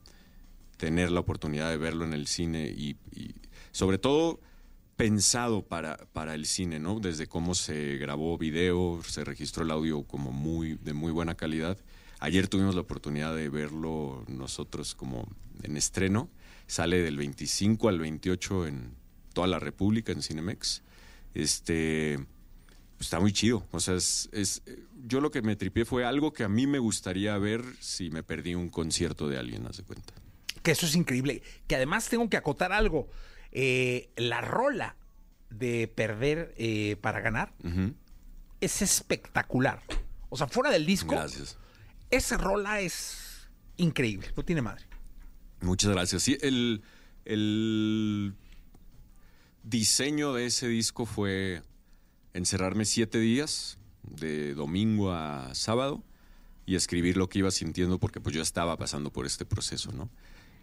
tener la oportunidad de verlo en el cine y, y sobre todo pensado para, para el cine, ¿no? Desde cómo se grabó video, se registró el audio como muy, de muy buena calidad. Ayer tuvimos la oportunidad de verlo nosotros como en estreno sale del 25 al 28 en toda la República, en Cinemex. Este, está muy chido. O sea, es, es, yo lo que me tripié fue algo que a mí me gustaría ver si me perdí un concierto de alguien, haz de cuenta. Que eso es increíble. Que además tengo que acotar algo. Eh, la rola de perder eh, para ganar uh -huh. es espectacular. O sea, fuera del disco, Gracias. esa rola es increíble. No tiene madre. Muchas gracias. Sí, el, el, diseño de ese disco fue encerrarme siete días, de domingo a sábado, y escribir lo que iba sintiendo, porque pues yo estaba pasando por este proceso, ¿no?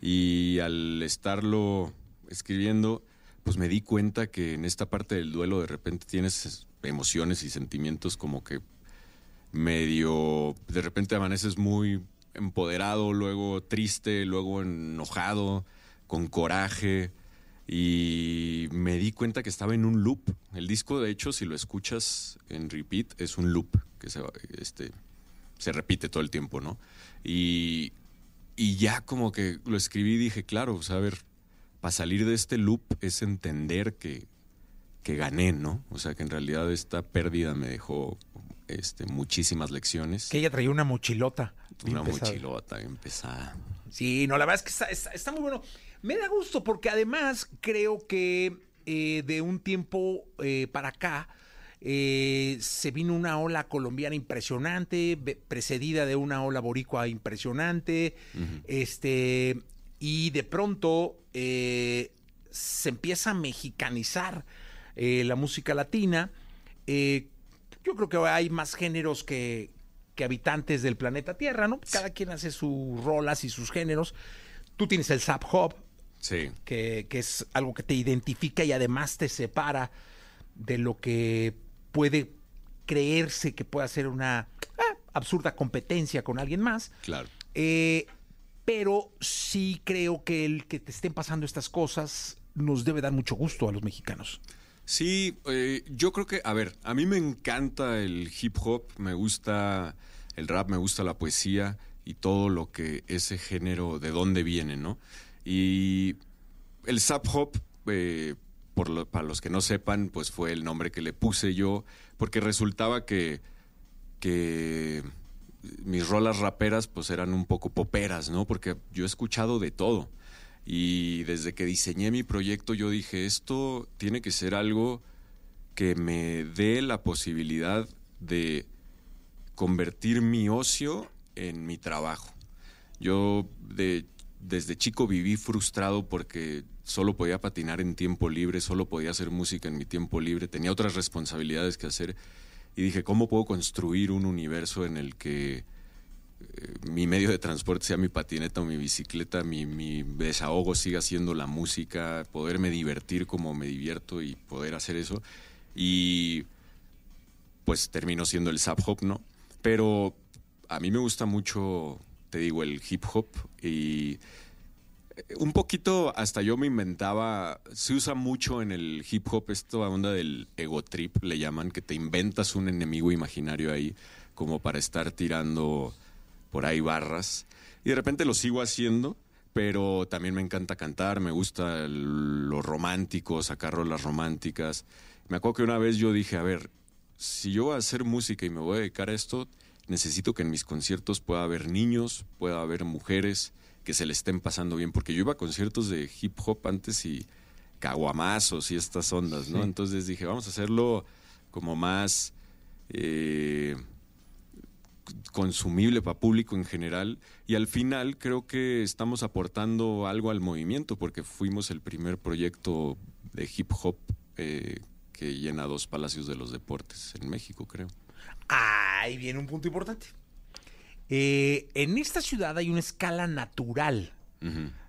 Y al estarlo escribiendo, pues me di cuenta que en esta parte del duelo de repente tienes emociones y sentimientos como que medio, de repente amaneces muy empoderado, luego triste, luego enojado, con coraje. Y me di cuenta que estaba en un loop. El disco, de hecho, si lo escuchas en repeat, es un loop que se, este, se repite todo el tiempo, ¿no? Y, y ya como que lo escribí y dije, claro, o sea, a ver, para salir de este loop es entender que, que gané, ¿no? O sea, que en realidad esta pérdida me dejó este, muchísimas lecciones. Que ella traía una mochilota. Una pesada. mochilota bien pesada. Sí, no, la verdad es que está, está, está, muy bueno. Me da gusto porque además creo que eh, de un tiempo eh, para acá eh, se vino una ola colombiana impresionante, precedida de una ola boricua impresionante, este, y de pronto eh, se empieza a mexicanizar eh, la música latina. Eh, yo creo que hay más géneros que, que habitantes del planeta Tierra, ¿no? Cada quien hace sus rolas y sus géneros. Tú tienes el Zap Hop, Sí. que, que es algo que te identifica y además te separa de lo que puede creerse que pueda ser una ah, absurda competencia con alguien más. Claro. Eh, pero sí creo que el que te estén pasando estas cosas nos debe dar mucho gusto a los mexicanos. Sí, eh, yo creo que, a ver, a mí me encanta el hip hop, me gusta el rap, me gusta la poesía y todo lo que ese género, de dónde viene, ¿no? Y el zap hop, eh, por lo- para los que no sepan, pues fue el nombre que le puse yo, porque resultaba que, que mis rolas raperas pues eran un poco poperas, ¿no? Porque yo he escuchado de todo. Y desde que diseñé mi proyecto yo dije, esto tiene que ser algo que me dé la posibilidad de convertir mi ocio en mi trabajo. Yo de- desde chico viví frustrado porque solo podía patinar en tiempo libre, solo podía hacer música en mi tiempo libre, tenía otras responsabilidades que hacer y dije, ¿cómo puedo construir un universo en el que eh, mi medio de transporte sea mi patineta o mi bicicleta, mi, desahogo siga siendo la música, poderme divertir como me divierto y poder hacer eso? Y pues terminó siendo el zap hop, ¿no? Pero a mí me gusta mucho, te digo, el hip hop y un poquito hasta yo me inventaba, se usa mucho en el hip hop esta onda del ego trip, le llaman, que te inventas un enemigo imaginario ahí como para estar tirando por ahí barras. Y de repente lo sigo haciendo, pero también me encanta cantar, me gusta lo romántico, sacar rolas románticas. Me acuerdo que una vez yo dije, a ver, si yo voy a hacer música y me voy a dedicar a esto, necesito que en mis conciertos pueda haber niños, pueda haber mujeres que se le estén pasando bien, porque yo iba a conciertos de hip hop antes y caguamazos y estas ondas, ¿no? Sí. Entonces dije, vamos a hacerlo como más eh, consumible para público en general y al final creo que estamos aportando algo al movimiento porque fuimos el primer proyecto de hip hop eh, que llena dos palacios de los deportes en México, creo. Ahí viene un punto importante. Eh, en esta ciudad hay una escala natural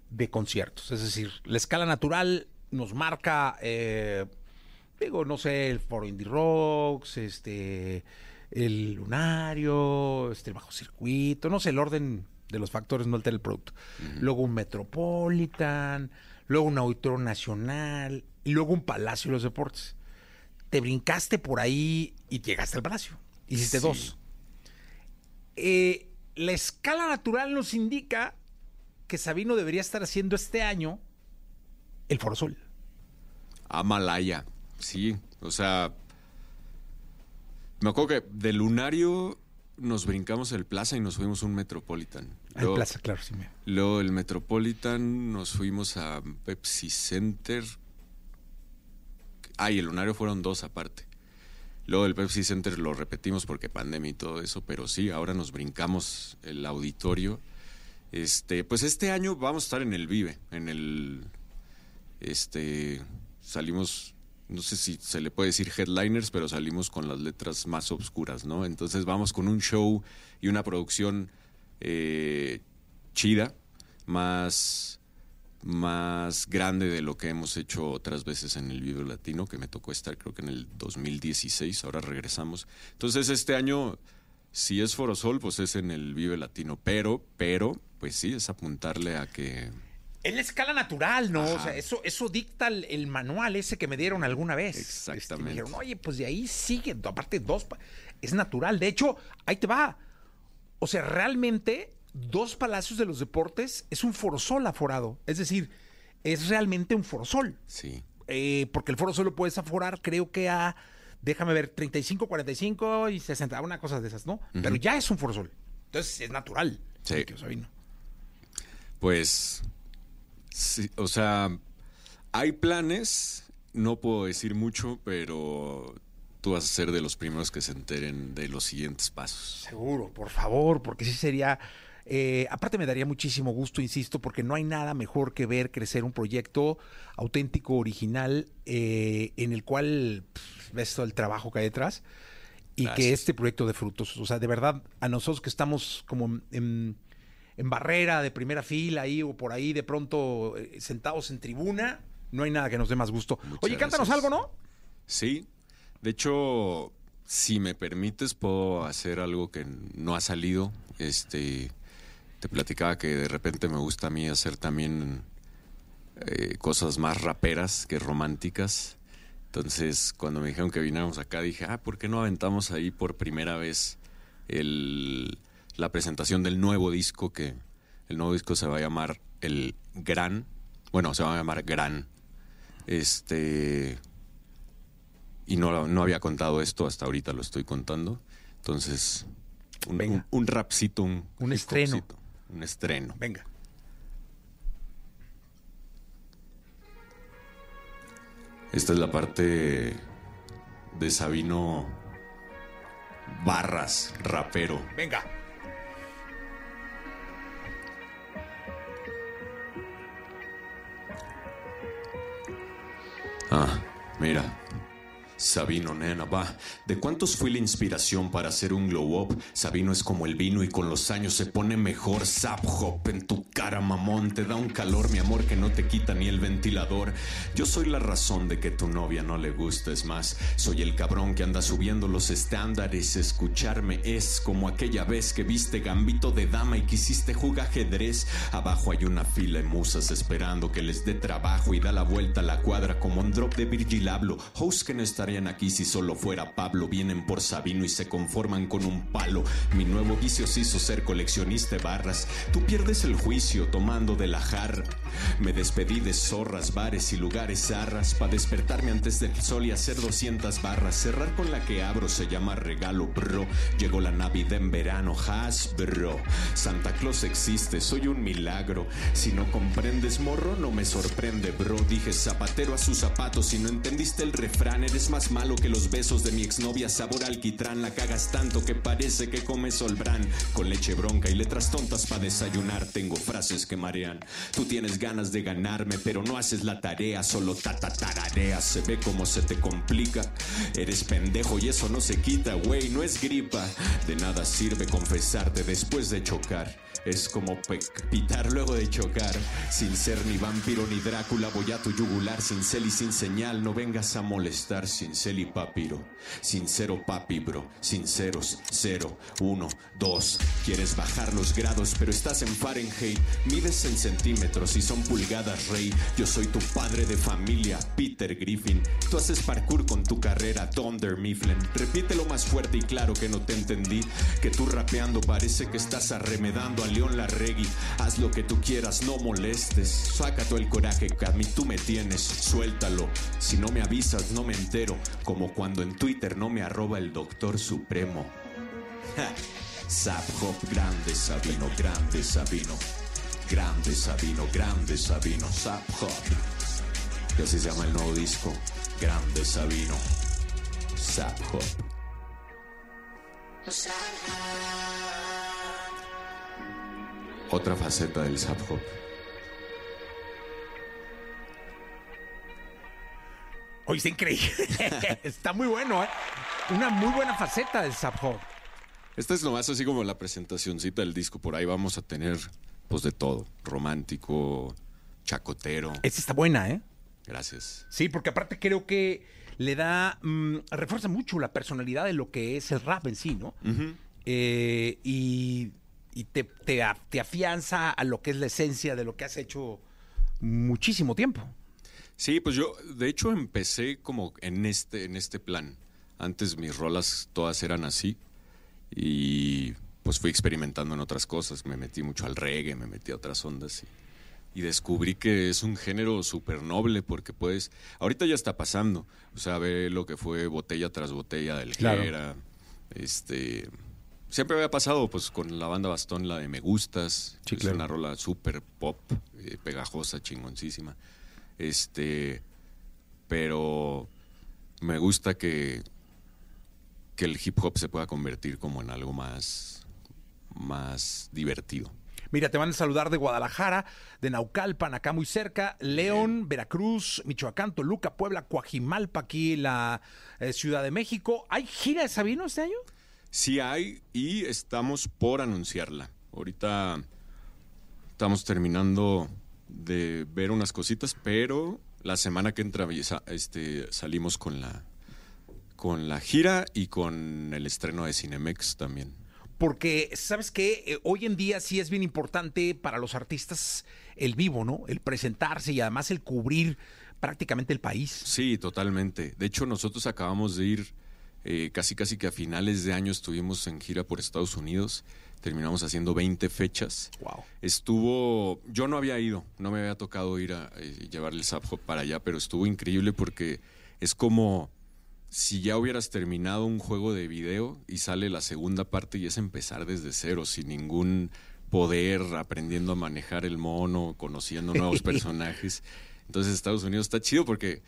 de conciertos. Es decir, la escala natural nos marca, eh, digo, no sé, el Foro Indie Rocks, este, el Lunario, este, el Bajo Circuito, no sé, el orden de los factores no altera el producto. Luego un Metropolitan, luego un Auditorio Nacional y luego un Palacio de los Deportes. Te brincaste por ahí y llegaste al Palacio. Hiciste Sí. dos. Eh, la escala natural nos indica que Sabino debería estar haciendo este año el Foro Sol. Amalaya, sí. O sea, me acuerdo que de Lunario nos brincamos el Plaza y nos fuimos a un Metropolitan. Luego- Plaza, claro, sí. me- Luego el Metropolitan nos fuimos a Pepsi Center. Ah, y el Lunario fueron dos aparte. Luego el Pepsi Center lo repetimos porque pandemia y todo eso, pero sí, ahora nos brincamos el auditorio. Este, pues este año vamos a estar en el Vive, en el este salimos no sé si se le puede decir headliners, pero salimos con las letras más obscuras, ¿no? Entonces vamos con un show y una producción eh, chida, más, más grande de lo que hemos hecho otras veces en el Vive Latino, que me tocó estar creo que en el 2016, ahora regresamos. Entonces este año, si es Forosol, pues es en el Vive Latino, pero, pero, pues sí, es apuntarle a que... Es la escala natural, ¿no? O sea, eso, eso dicta el, el manual ese que me dieron alguna vez. Este, me Exactamente. dijeron, oye, pues de ahí sigue, aparte dos, es natural. De hecho, ahí te va. O sea, realmente, dos palacios de los deportes es un forosol aforado. Es decir, es realmente un forosol. Sí. Eh, porque el forosol lo puedes aforar, creo que a, déjame ver, 35, 45 y 60, una cosa de esas, ¿no? Pero ya es un forosol. Entonces es natural. Sí. que Sabino. Pues, sí, o sea, hay planes, no puedo decir mucho, pero tú vas a ser de los primeros que se enteren de los siguientes pasos. Seguro, por favor, porque sí sería... eh, aparte me daría muchísimo gusto, insisto, porque no hay nada mejor que ver crecer un proyecto auténtico, original, eh, en el cual pff, ves todo el trabajo que hay detrás y que este proyecto de frutos. O sea, de verdad, a nosotros que estamos como en, en barrera de primera fila ahí o por ahí de pronto eh, sentados en tribuna, no hay nada que nos dé más gusto. Oye, cántanos gracias. algo, ¿no? Sí, de hecho, si me permites, puedo hacer algo que no ha salido. Este, te platicaba que de repente me gusta a mí hacer también eh, cosas más raperas que románticas. Entonces, cuando me dijeron que viniéramos acá, dije, ah, ¿por qué no aventamos ahí por primera vez el, la presentación del nuevo disco? Que el nuevo disco se va a llamar El Gran. Bueno, se va a llamar Gran. Este y no, no había contado esto, hasta ahorita lo estoy contando. Entonces, un, un, un rapcito, un, estreno. Un estreno. Venga. Esta es la parte de Sabino Barras, rapero. Venga. Ah, mira. Sabino, nena, va. ¿De cuántos fui la inspiración para hacer un glow up? Sabino es como el vino y con los años se pone mejor. Zap hop en tu cara, mamón. Te da un calor, mi amor, que no te quita ni el ventilador. Yo soy la razón de que tu novia no le gustes más. Soy el cabrón que anda subiendo los estándares. Escucharme es como aquella vez que viste gambito de dama y quisiste jugar ajedrez. Abajo hay una fila de musas esperando que les dé trabajo y da la vuelta a la cuadra como un drop de Virgil Abloh. Que no estarían aquí si solo fuera Pablo. Vienen por Sabino y se conforman con un palo. Mi nuevo vicio se hizo ser coleccionista de barras. Tú pierdes el juicio tomando de la jarra. Me despedí de zorras, bares y lugares zarras. Pa' despertarme antes del sol y hacer 200 barras. Cerrar con la que abro se llama regalo, bro. Llegó la Navidad en verano, has, bro. Santa Claus existe, soy un milagro. Si no comprendes, morro, no me sorprende, bro. Dije zapatero a sus zapatos. Si no entendiste el refrán, eres más malo que los besos de mi exnovia. Sabor alquitrán, la cagas tanto que parece que comes olbrán. Con leche bronca y letras tontas para desayunar. Tengo frases que marean. Tú tienes ganas de ganarme, pero no haces la tarea, solo tatatarareas. Se ve como se te complica. Eres pendejo y eso no se quita, güey, no es gripa. De nada sirve confesarte después de chocar. Es como pitar luego de chocar. Sin ser ni vampiro ni Drácula, voy a tu yugular. Sin cel y sin señal, no vengas a molestar. Sin cel y papiro. Sincero papi, bro. Sinceros, cero, uno, dos. Quieres bajar los grados, pero estás en Fahrenheit. Mides en centímetros y son pulgadas, rey. Yo soy tu padre de familia, Peter Griffin. Tú haces parkour con tu carrera, Thunder Mifflin. Repítelo más fuerte y claro que no te entendí. Que tú rapeando parece que estás arremedando a León Larregui. Haz lo que tú quieras, no molestes. Saca todo el coraje que a mí tú me tienes. Suéltalo. Si no me avisas, no me entero. Como cuando en Twitter no me arroba el doctor supremo. Ja. Zap Hop, grande Sabino, grande Sabino. Grande Sabino, grande Sabino, Zap Hop. Y así se llama el nuevo disco. Grande Sabino, Zap Hop. Otra faceta del Hop. Oye, está increíble. [LAUGHS] está muy bueno, ¿eh? Una muy buena faceta del Zap Hop. Esta es nomás así como la presentacioncita del disco. Por ahí vamos a tener, pues, de todo. Romántico, chacotero. Esta está buena, ¿eh? Gracias. Sí, porque aparte creo que le da, mm, refuerza mucho la personalidad de lo que es el rap en sí, ¿no? Eh, y y te, te, te afianza a lo que es la esencia de lo que has hecho muchísimo tiempo. Sí, pues yo, de hecho, empecé como en este, en este plan. Antes mis rolas todas eran así. Y pues fui experimentando en otras cosas. Me metí mucho al reggae, me metí a otras ondas. Y, y descubrí que es un género súper noble porque puedes. Ahorita ya está pasando. O sea, ve lo que fue botella tras botella del Claro. Jera. Este. Siempre había pasado, pues, con la banda Bastón, la de Me Gustas. Sí, es una rola súper pop, eh, pegajosa, chingoncísima. Este. Pero me gusta que que el hip hop se pueda convertir como en algo más, más divertido. Mira, te van a saludar de Guadalajara, de Naucalpan, acá muy cerca, León, Veracruz, Michoacán, Toluca, Puebla, Coajimalpa, aquí la eh, Ciudad de México. ¿Hay gira de Sabino este año? Sí hay y estamos por anunciarla. Ahorita estamos terminando de ver unas cositas, pero la semana que entra este, salimos con la, con la gira y con el estreno de Cinemex también. Porque, ¿sabes qué? Eh, hoy en día sí es bien importante para los artistas el vivo, ¿no? El presentarse y además el cubrir prácticamente el país. Sí, totalmente. De hecho, nosotros acabamos de ir eh, casi casi que a finales de año estuvimos en gira por Estados Unidos. Terminamos haciendo 20 fechas. Wow. Estuvo, yo no había ido, no me había tocado ir a eh, llevar el Zap Hop para allá, pero estuvo increíble porque es como si ya hubieras terminado un juego de video y sale la segunda parte y es empezar desde cero, sin ningún poder, aprendiendo a manejar el mono, conociendo nuevos [LAUGHS] personajes. Entonces Estados Unidos está chido porque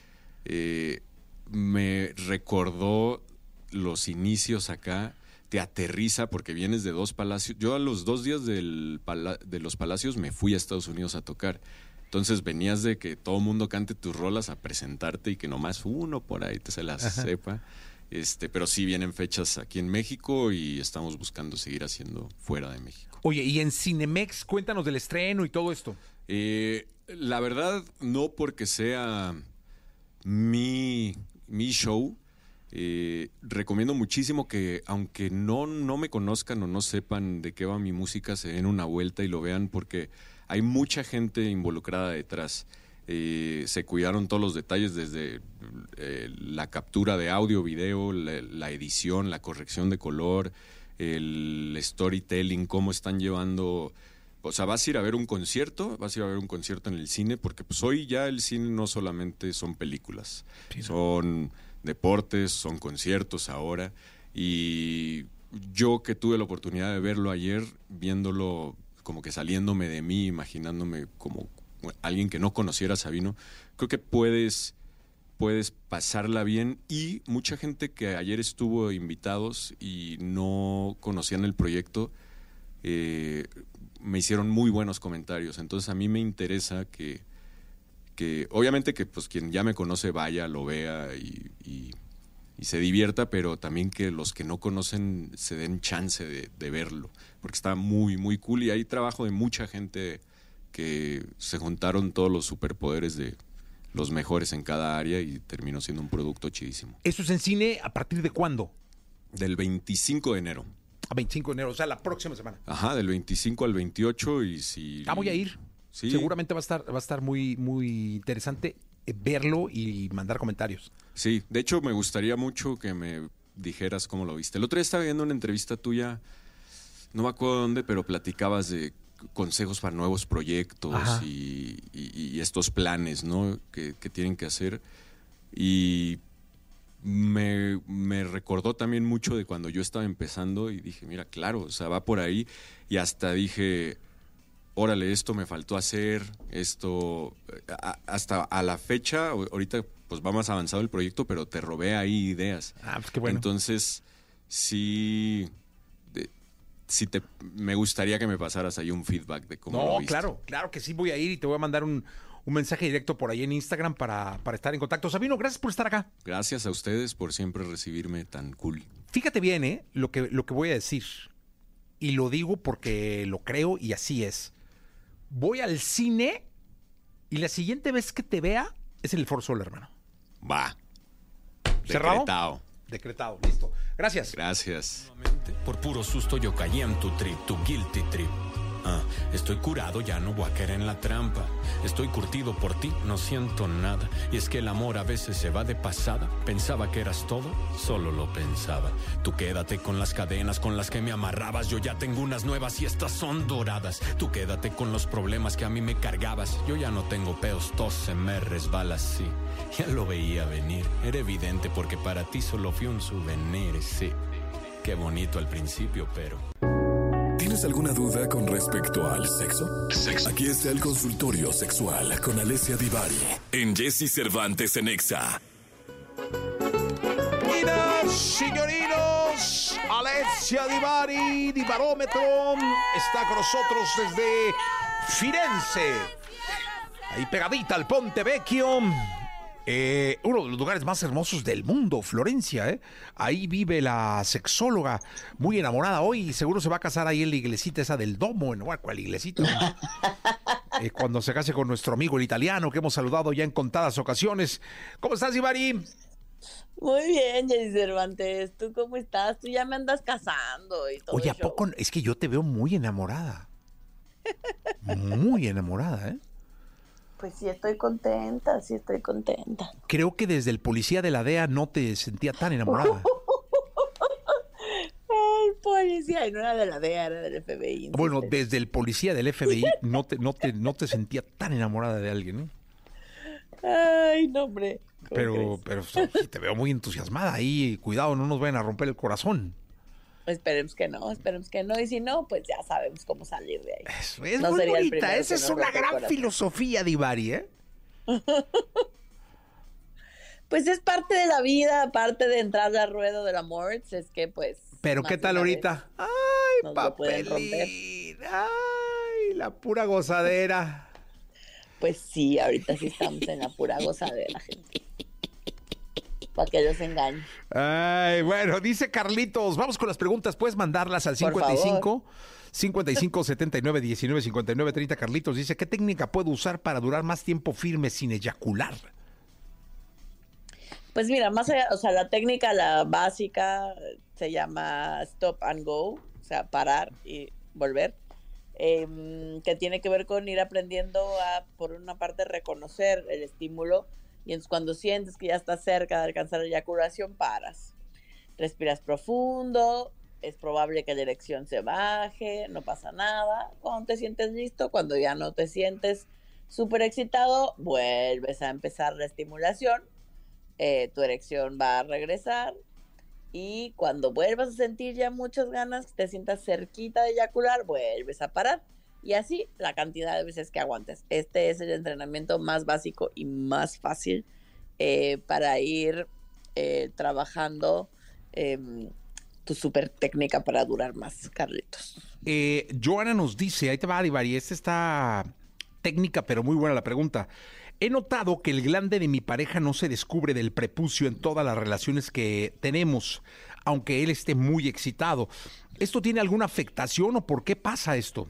eh, me recordó los inicios acá, te aterriza porque vienes de dos palacios. Yo a los dos días del pala- de los palacios me fui a Estados Unidos a tocar. Entonces venías de que todo el mundo cante tus rolas a presentarte y que nomás uno por ahí te se las Ajá. sepa. Este, pero sí vienen fechas aquí en México y estamos buscando seguir haciendo fuera de México. Oye, y en Cinemex, cuéntanos del estreno y todo esto. Eh, la verdad, no porque sea mi, mi show. Eh, recomiendo muchísimo que, aunque no, no me conozcan o no sepan de qué va mi música, se den una vuelta y lo vean porque hay mucha gente involucrada detrás. Eh, se cuidaron todos los detalles desde eh, la captura de audio, video, la, la edición, la corrección de color, el storytelling, cómo están llevando o sea, vas a ir a ver un concierto, vas a ir a ver un concierto en el cine, porque pues hoy ya el cine no solamente son películas, son deportes, son conciertos ahora. Y yo que tuve la oportunidad de verlo ayer, viéndolo como que saliéndome de mí, imaginándome como alguien que no conociera a Sabino, creo que puedes puedes pasarla bien y mucha gente que ayer estuvo invitados y no conocían el proyecto eh, me hicieron muy buenos comentarios. Entonces a mí me interesa que, que obviamente que pues quien ya me conoce vaya, lo vea y, y- y se divierta, pero también que los que no conocen se den chance de, de verlo, porque está muy, muy cool y hay trabajo de mucha gente que se juntaron todos los superpoderes de los mejores en cada área y terminó siendo un producto chidísimo. ¿Eso es en cine a partir de cuándo? Del 25 de enero. A 25 de enero, o sea, la próxima semana. Ajá, del 25 al 28 y si... Ah, voy a ir. Sí. Seguramente va a estar, va a estar muy, muy interesante eh, verlo y mandar comentarios. Sí, de hecho me gustaría mucho que me dijeras cómo lo viste. El otro día estaba viendo una entrevista tuya, no me acuerdo dónde, pero platicabas de consejos para nuevos proyectos y- y estos planes, ¿no? Que, que tienen que hacer. Y me, me recordó también mucho de cuando yo estaba empezando y dije, mira, claro, o sea, va por ahí. Y hasta dije, órale, esto me faltó hacer, esto, a- hasta a la fecha, ahorita pues va más avanzado el proyecto, pero te robé ahí ideas. Ah, pues qué bueno. Entonces, sí, de- sí te, me gustaría que me pasaras ahí un feedback de cómo lo No, viste. claro, claro que sí voy a ir y te voy a mandar un, un mensaje directo por ahí en Instagram para, para estar en contacto. Sabino, gracias por estar acá. Gracias a ustedes por siempre recibirme tan cool. Fíjate bien, ¿eh? Lo que, lo que voy a decir. Y lo digo porque lo creo y así es. Voy al cine y la siguiente vez que te vea es en el For Sol, hermano. Va. ¿Cerrado? Decretado. Decretado, listo. Gracias. Gracias. Por puro susto yo caí en tu trip, tu guilty trip. Ah, estoy curado, ya no voy a caer en la trampa. Estoy curtido por ti, no siento nada. Y es que el amor a veces se va de pasada. Pensaba que eras todo, solo lo pensaba. Tú quédate con las cadenas con las que me amarrabas. Yo ya tengo unas nuevas y estas son doradas. Tú quédate con los problemas que a mí me cargabas. Yo ya no tengo peos, tos se me resbala así. Ya lo veía venir, era evidente porque para ti solo fui un souvenir, sí. Qué bonito al principio, pero... ¿Tienes alguna duda con respecto al sexo? Aquí está el consultorio sexual con Alessia Divari en Jesse Cervantes en Exa. Señorinos, señorinos, Ezia Divari, Divarómetro, está con nosotros desde Firenze. Ahí pegadita al Ponte Vecchio. Eh, uno de los lugares más hermosos del mundo, Florencia, ¿eh? Ahí vive la sexóloga, muy enamorada hoy, seguro se va a casar ahí en la iglesita esa del Domo, en ¿cuál iglesita? [LAUGHS] Eh, cuando se case con nuestro amigo el italiano, que hemos saludado ya en contadas ocasiones. ¿Cómo estás, Ivari? Muy bien, Jay Cervantes. ¿Tú cómo estás? Tú ya me andas casando y todo Oye, ¿a poco? Es que yo te veo muy enamorada. Muy enamorada, ¿eh? Pues sí, estoy contenta, sí estoy contenta. Creo que desde el policía de la DEA no te sentía tan enamorada. [LAUGHS] Ay, policía, no era de la DEA, era del FBI. Bueno, desde el policía del FBI no te, no te, no te sentía tan enamorada de alguien, ¿eh? Ay, no, hombre. ¿Cómo Pero, crees? pero sí, te veo muy entusiasmada ahí. Cuidado, no nos vayan a romper el corazón. Esperemos que no, esperemos que no. Y si no, pues ya sabemos cómo salir de ahí. Es No muy sería bonita. Esa es una gran corazón. filosofía de ¿eh? [LAUGHS] Pues es parte de la vida, parte de entrar al ruedo del amor, es que pues... Pero ¿qué tal ahorita? Ay, papelín. Ay, la pura gozadera. Pues sí, ahorita sí estamos en la pura gozadera, gente. Para que los engañen. Ay, bueno, dice Carlitos, vamos con las preguntas, puedes mandarlas al Por 55 55 79 19 59 30 Carlitos dice, ¿qué técnica puedo usar para durar más tiempo firme sin eyacular? Pues mira, más allá, o sea, la técnica, la básica, se llama stop and go, o sea, parar y volver, em, que tiene que ver con ir aprendiendo a, por una parte, reconocer el estímulo y entonces cuando sientes que ya estás cerca de alcanzar la eyaculación, paras. Respiras profundo, es probable que la erección se baje, no pasa nada. Cuando te sientes listo, cuando ya no te sientes súper excitado, vuelves a empezar la estimulación eh, tu erección va a regresar y cuando vuelvas a sentir ya muchas ganas, te sientas cerquita de eyacular, vuelves a parar y así la cantidad de veces que aguantes. Este es el entrenamiento más básico y más fácil eh, para ir eh, trabajando em, tu super técnica para durar más, Carlitos. Eh, Joana nos dice, ahí te va Ivari, esta está técnica pero muy buena la pregunta. He notado que el glande de mi pareja no se descubre del prepucio en todas las relaciones que tenemos, aunque él esté muy excitado. ¿Esto tiene alguna afectación o por qué pasa esto?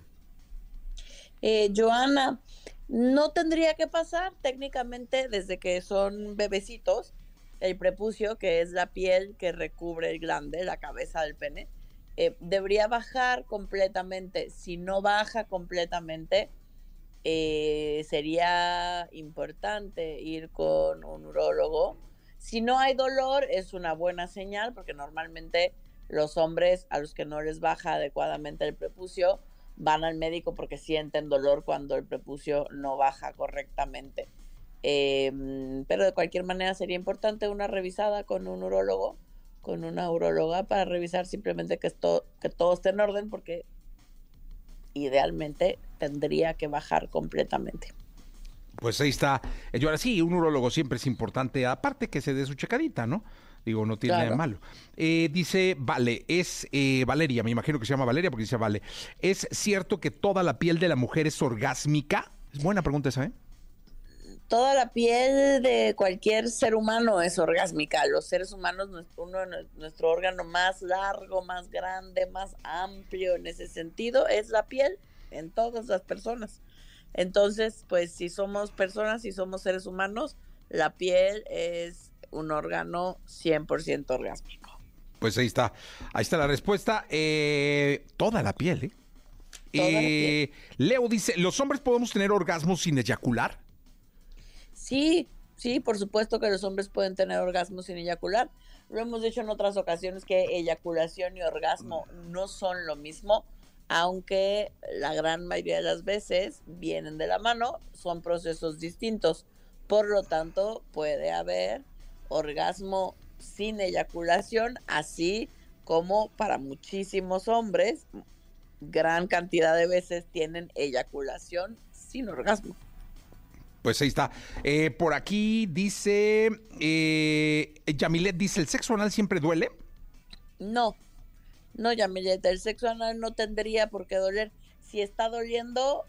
Eh, Joana, no tendría que pasar técnicamente desde que son bebecitos. El prepucio, que es la piel que recubre el glande, la cabeza del pene, eh, debería bajar completamente. Si no baja completamente, eh, sería importante ir con un urólogo. Si no hay dolor, es una buena señal, porque normalmente los hombres a los que no les baja adecuadamente el prepucio van al médico porque sienten dolor cuando el prepucio no baja correctamente. Eh, pero de cualquier manera sería importante una revisada con un urólogo, con una uróloga para revisar simplemente que, que todo esté en orden porque idealmente tendría que bajar completamente. Pues ahí está. Yo ahora sí, un urólogo siempre es importante, aparte que se dé su checadita, ¿no? Digo, no tiene nada de malo. Eh, dice, vale, es eh, Valeria, me imagino que se llama Valeria porque dice, vale, ¿es cierto que toda la piel de la mujer es orgásmica? Es buena pregunta esa, ¿eh? Toda la piel de cualquier ser humano es orgásmica. Los seres humanos, uno, nuestro órgano más largo, más grande, más amplio en ese sentido es la piel en todas las personas. Entonces, pues si somos personas, si somos seres humanos, la piel es un órgano 100% orgásmico. Pues ahí está, ahí está la respuesta. Eh, toda la piel, ¿eh? Toda la Eh, Leo dice, ¿los hombres podemos tener orgasmos sin eyacular? Sí, sí, por supuesto que los hombres pueden tener orgasmos sin eyacular. Lo hemos dicho en otras ocasiones que eyaculación y orgasmo no son lo mismo, aunque la gran mayoría de las veces vienen de la mano, son procesos distintos. Por lo tanto, puede haber orgasmo sin eyaculación, así como para muchísimos hombres, gran cantidad de veces tienen eyaculación sin orgasmo. Pues ahí está. Eh, por aquí dice, eh, Yamilet dice, ¿el sexo anal siempre duele? No, No, Yamileta, el sexo anal no tendría por qué doler. Si está doliendo,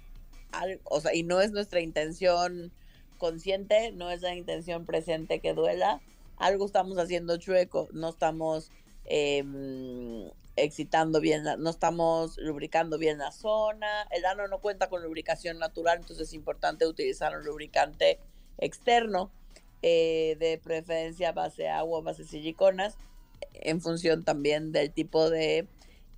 al- o sea, y no es nuestra intención consciente, no es la intención presente que duela, algo estamos haciendo chueco, no estamos em, excitando bien, la- no estamos lubricando bien la zona, el ano no cuenta con lubricación natural, entonces es importante utilizar un lubricante externo, eh, de preferencia base agua, base siliconas, en función también del tipo de,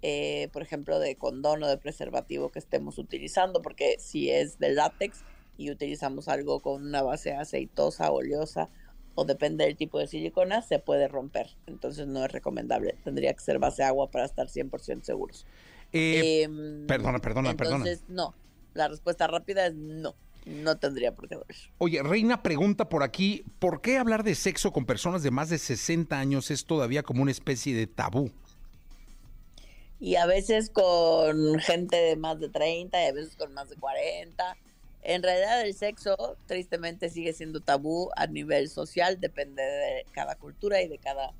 eh, por ejemplo, de condón o de preservativo que estemos utilizando, porque si es de látex y utilizamos algo con una base aceitosa, oleosa, o depende del tipo de silicona, se puede romper. Entonces no es recomendable. Tendría que ser base agua para estar 100% seguros. Eh, Em, perdona, perdona, perdona. Entonces, no. La respuesta rápida es no. No tendría por qué doler. Oye, Reina pregunta por aquí, ¿por qué hablar de sexo con personas de más de 60 años es todavía como una especie de tabú? y a veces con gente de más de 30 y a veces con más de 40. En realidad el sexo tristemente sigue siendo tabú a nivel social, depende de cada cultura y de cada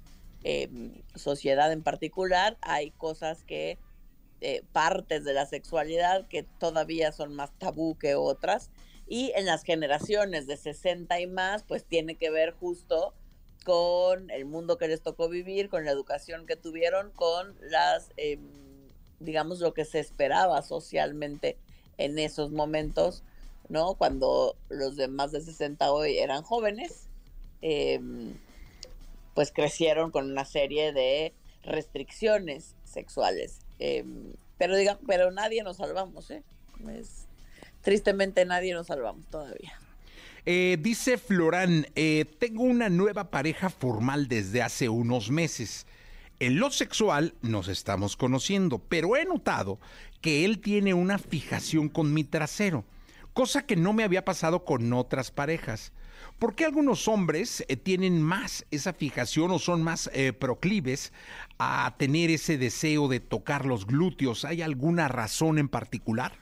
eh, sociedad en particular. Hay cosas que, eh, partes de la sexualidad que todavía son más tabú que otras. Y en las generaciones de 60 y más, pues tiene que ver justo con el mundo que les tocó vivir, con la educación que tuvieron, con las, eh, digamos, lo que se esperaba socialmente en esos momentos, ¿no? Cuando los de más de 60 hoy eran jóvenes, eh, pues crecieron con una serie de restricciones sexuales. Eh, pero, diga, pero nadie nos salvamos, ¿eh? Es- tristemente nadie nos salvamos todavía. Eh, dice Florán, eh, tengo una nueva pareja formal desde hace unos meses. En lo sexual nos estamos conociendo, pero he notado que él tiene una fijación con mi trasero, cosa que no me había pasado con otras parejas. ¿Por qué algunos hombres eh, tienen más esa fijación o son más eh, proclives a tener ese deseo de tocar los glúteos? ¿Hay alguna razón en particular?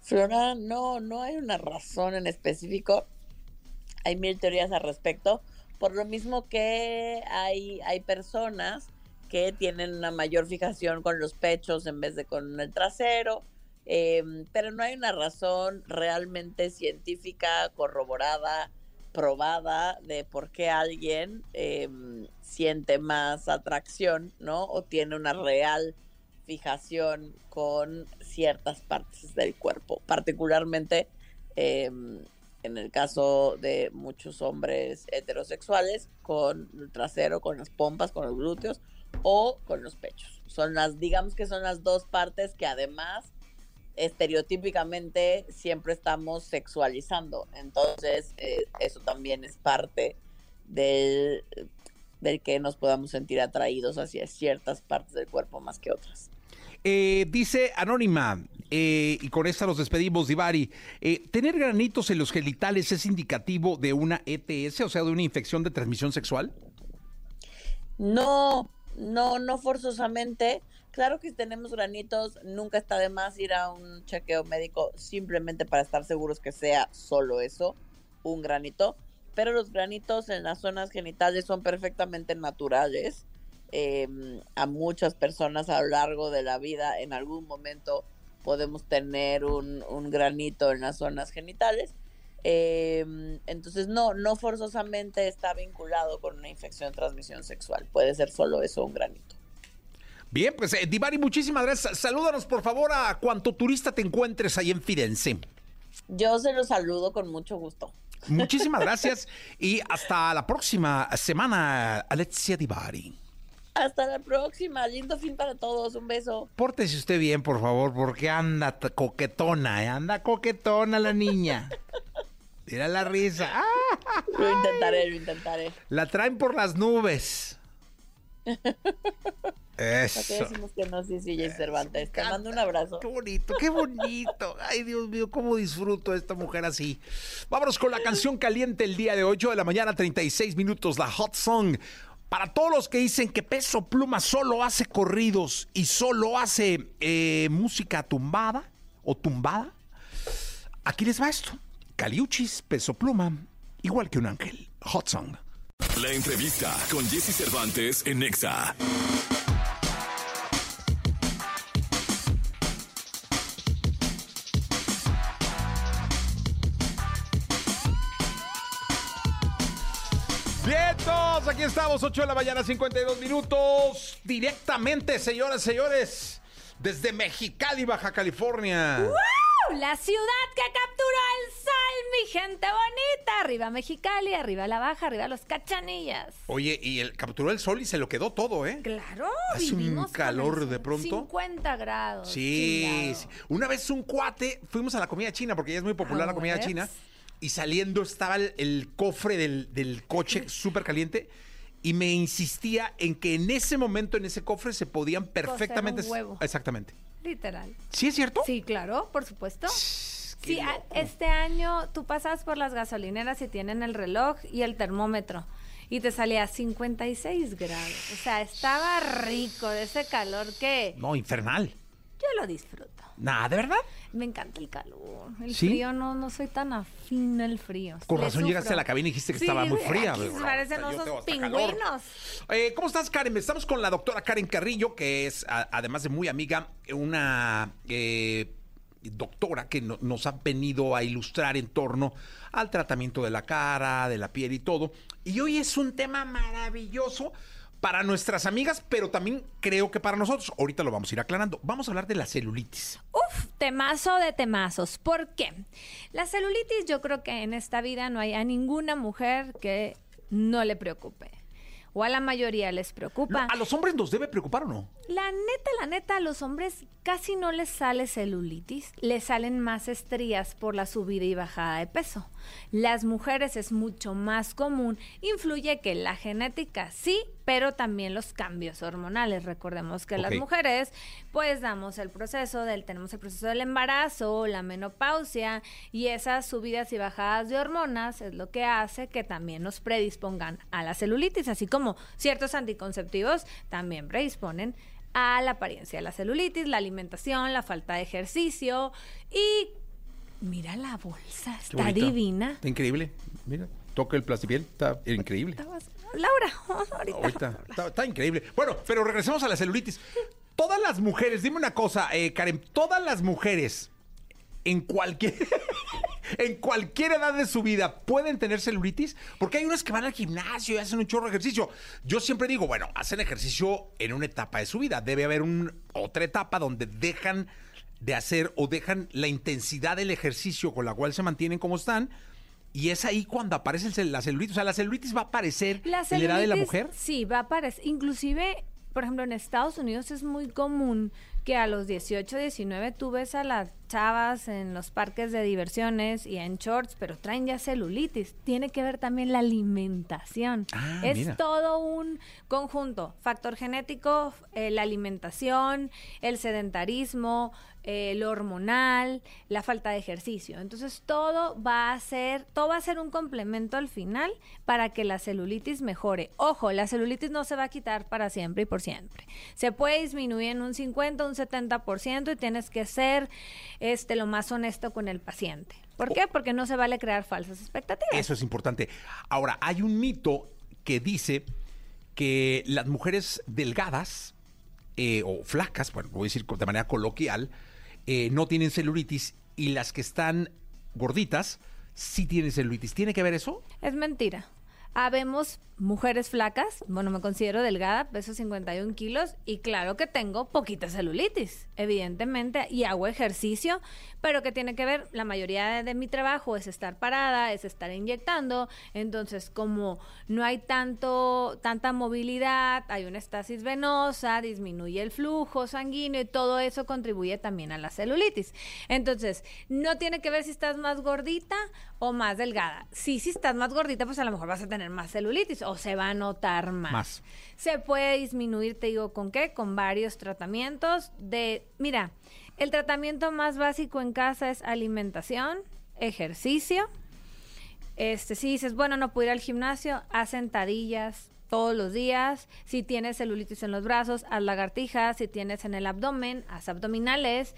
Flora, no, no hay una razón en específico. Hay mil teorías al respecto. Por lo mismo que hay, hay personas que tienen una mayor fijación con los pechos en vez de con el trasero. Eh, pero no hay una razón realmente científica, corroborada, probada de por qué alguien eh, siente más atracción, ¿no? O tiene una real fijación con ciertas partes del cuerpo, particularmente eh, en el caso de muchos hombres heterosexuales, con el trasero, con las pompas, con los glúteos o con los pechos. Son las, digamos que son las dos partes que además estereotípicamente siempre estamos sexualizando. Entonces, eh, eso también es parte del, del que nos podamos sentir atraídos hacia ciertas partes del cuerpo más que otras. Eh, dice Anónima, eh, y con esta los despedimos, Divari. ¿Tener granitos en los genitales es indicativo de una ETS, o sea, de una infección de transmisión sexual? No, no, no forzosamente. Claro que si tenemos granitos, nunca está de más ir a un chequeo médico simplemente para estar seguros que sea solo eso, un granito. Pero los granitos en las zonas genitales son perfectamente naturales. Eh, a muchas personas a lo largo de la vida, en algún momento podemos tener un, granito en las zonas genitales. Eh, entonces, no, no forzosamente está vinculado con una infección de transmisión sexual. Puede ser solo eso, un granito. Bien, pues eh, Divari, muchísimas gracias. Salúdanos, por favor, a cuanto turista te encuentres ahí en Firenze. Yo se los saludo con mucho gusto. Muchísimas [LAUGHS] gracias y hasta la próxima semana, Alexia Divari. Hasta la próxima. Lindo fin para todos. Un beso. Pórtese usted bien, por favor, porque anda coquetona, ¿eh? anda coquetona la niña. [LAUGHS] Mira la risa. ¡Ah! Lo intentaré, lo intentaré. La traen por las nubes. ¿Para qué Eso. decimos que no? Sí, sí, Jay Cervantes. Te mando un abrazo. Qué bonito, qué bonito. [LAUGHS] Ay, Dios mío, cómo disfruto a esta mujer así. Vámonos con la canción caliente el día de 8 de la mañana, 36 minutos, la Hot Song. Para todos los que dicen que Peso Pluma solo hace corridos y solo hace eh, música tumbada o tumbada, aquí les va esto. Caliuchis, Peso Pluma, igual que un ángel. Hot Song. La entrevista con Jesse Cervantes en Nexa. Vientos, aquí estamos, 8 de la mañana, 52 minutos. Directamente, señoras, y señores, desde Mexicali, Baja California. La ciudad que capturó el sol, mi gente bonita. Arriba Mexicali, arriba la Baja, arriba los Cachanillas. Oye, y el capturó el sol y se lo quedó todo, ¿eh? Claro, Hace un calor de pronto. 50 grados. Sí, sí. Una vez un cuate, fuimos a la comida china, porque ya es muy popular la comida ¿ves? china, y saliendo estaba el, el cofre del, del coche [LAUGHS] súper caliente, y me insistía en que en ese momento, en ese cofre, se podían perfectamente... un huevo. Exactamente. Literal. ¿Sí es cierto? Sí, claro, por supuesto. Sí, a- este año tú pasas por las gasolineras y tienen el reloj y el termómetro. Y te salía 56 grados. O sea, estaba rico de ese calor que No, infernal. yo lo disfruto. Nada, ¿de verdad? Me encanta el calor. El ¿Sí? frío no, no soy tan afín al frío. Con Le razón sufro. llegaste a la cabina y dijiste que Sí, estaba muy fría. aquí güey. parecen osos pingüinos. Eh, ¿Cómo estás, Karen? Estamos con la doctora Karen Carrillo, que es, a- además de muy amiga, una eh, doctora que no- nos ha venido a ilustrar en torno al tratamiento de la cara, de la piel y todo. Y hoy es un tema maravilloso para nuestras amigas, pero también creo que para nosotros. Ahorita lo vamos a ir aclarando. Vamos a hablar de la celulitis. Uf, temazo de temazos. ¿Por qué? La celulitis yo creo que en esta vida no hay a ninguna mujer que no le preocupe. O a la mayoría les preocupa. ¿A los hombres nos debe preocupar o no? La neta, la neta, a los hombres casi no les sale celulitis, les salen más estrías por la subida y bajada de peso. Las mujeres es mucho más común, influye que la genética sí, pero también los cambios hormonales. Recordemos que las mujeres pues damos el proceso del tenemos el proceso del embarazo, la menopausia y esas subidas y bajadas de hormonas es lo que hace que también nos predispongan a la celulitis, así como ciertos anticonceptivos también predisponen a la apariencia de la celulitis, la alimentación, la falta de ejercicio y mira la bolsa, está divina. Está increíble. Mira, toca el plastipiel. Está increíble. Laura, [LAUGHS] ahorita. Ahorita, está, increíble. Bueno, pero regresemos a la celulitis. Todas las mujeres, dime una cosa, eh, Karen, todas las mujeres en cualquier [LAUGHS] en cualquier edad de su vida pueden tener celulitis, porque hay unas que van al gimnasio y hacen un chorro de ejercicio. Yo siempre digo, bueno, hacen ejercicio en una etapa de su vida, debe haber otra etapa donde dejan de hacer o dejan la intensidad del ejercicio con la cual se mantienen como están. Y es ahí cuando aparece el cel- la celulitis. O sea, la celulitis va a aparecer La en la edad de la mujer. Sí, va a aparecer. Inclusive, por ejemplo, en Estados Unidos es muy común que a los 18, 19 tú ves a las chavas en los parques de diversiones y en shorts, pero traen ya celulitis. Tiene que ver también la alimentación. Ah, es mira. todo un conjunto. Factor genético, eh, la alimentación, el sedentarismo, eh, lo hormonal, la falta de ejercicio. Entonces todo va a ser, todo va a ser un complemento al final para que la celulitis mejore. Ojo, la celulitis no se va a quitar para siempre y por siempre. Se puede disminuir en un 50, un 70% y tienes que ser este lo más honesto con el paciente. ¿Por qué? Porque no se vale crear falsas expectativas. Eso es importante. Ahora, hay un mito que dice que las mujeres delgadas eh, o flacas, bueno, voy a decir de manera coloquial, eh, no tienen celulitis y las que están gorditas sí tienen celulitis. ¿Tiene que ver eso? Es mentira. Habemos mujeres flacas, bueno, me considero delgada, peso 51 kilos y claro que tengo poquita celulitis, evidentemente, y hago ejercicio, pero que tiene que ver, la mayoría de, mi trabajo es estar parada, es estar inyectando, entonces como no hay tanto, tanta movilidad, hay una estasis venosa, disminuye el flujo sanguíneo y todo eso contribuye también a la celulitis. Entonces, no tiene que ver si estás más gordita o más delgada. Sí, si estás más gordita, pues a lo mejor vas a tener más celulitis o se va a notar más. Más. Se puede disminuir, te digo, ¿con qué? Con varios tratamientos de, mira, el tratamiento más básico en casa es alimentación, ejercicio. Este, si dices, bueno, no puedo ir al gimnasio, haz sentadillas todos los días. Si tienes celulitis en los brazos, haz lagartijas. Si tienes en el abdomen, haz abdominales.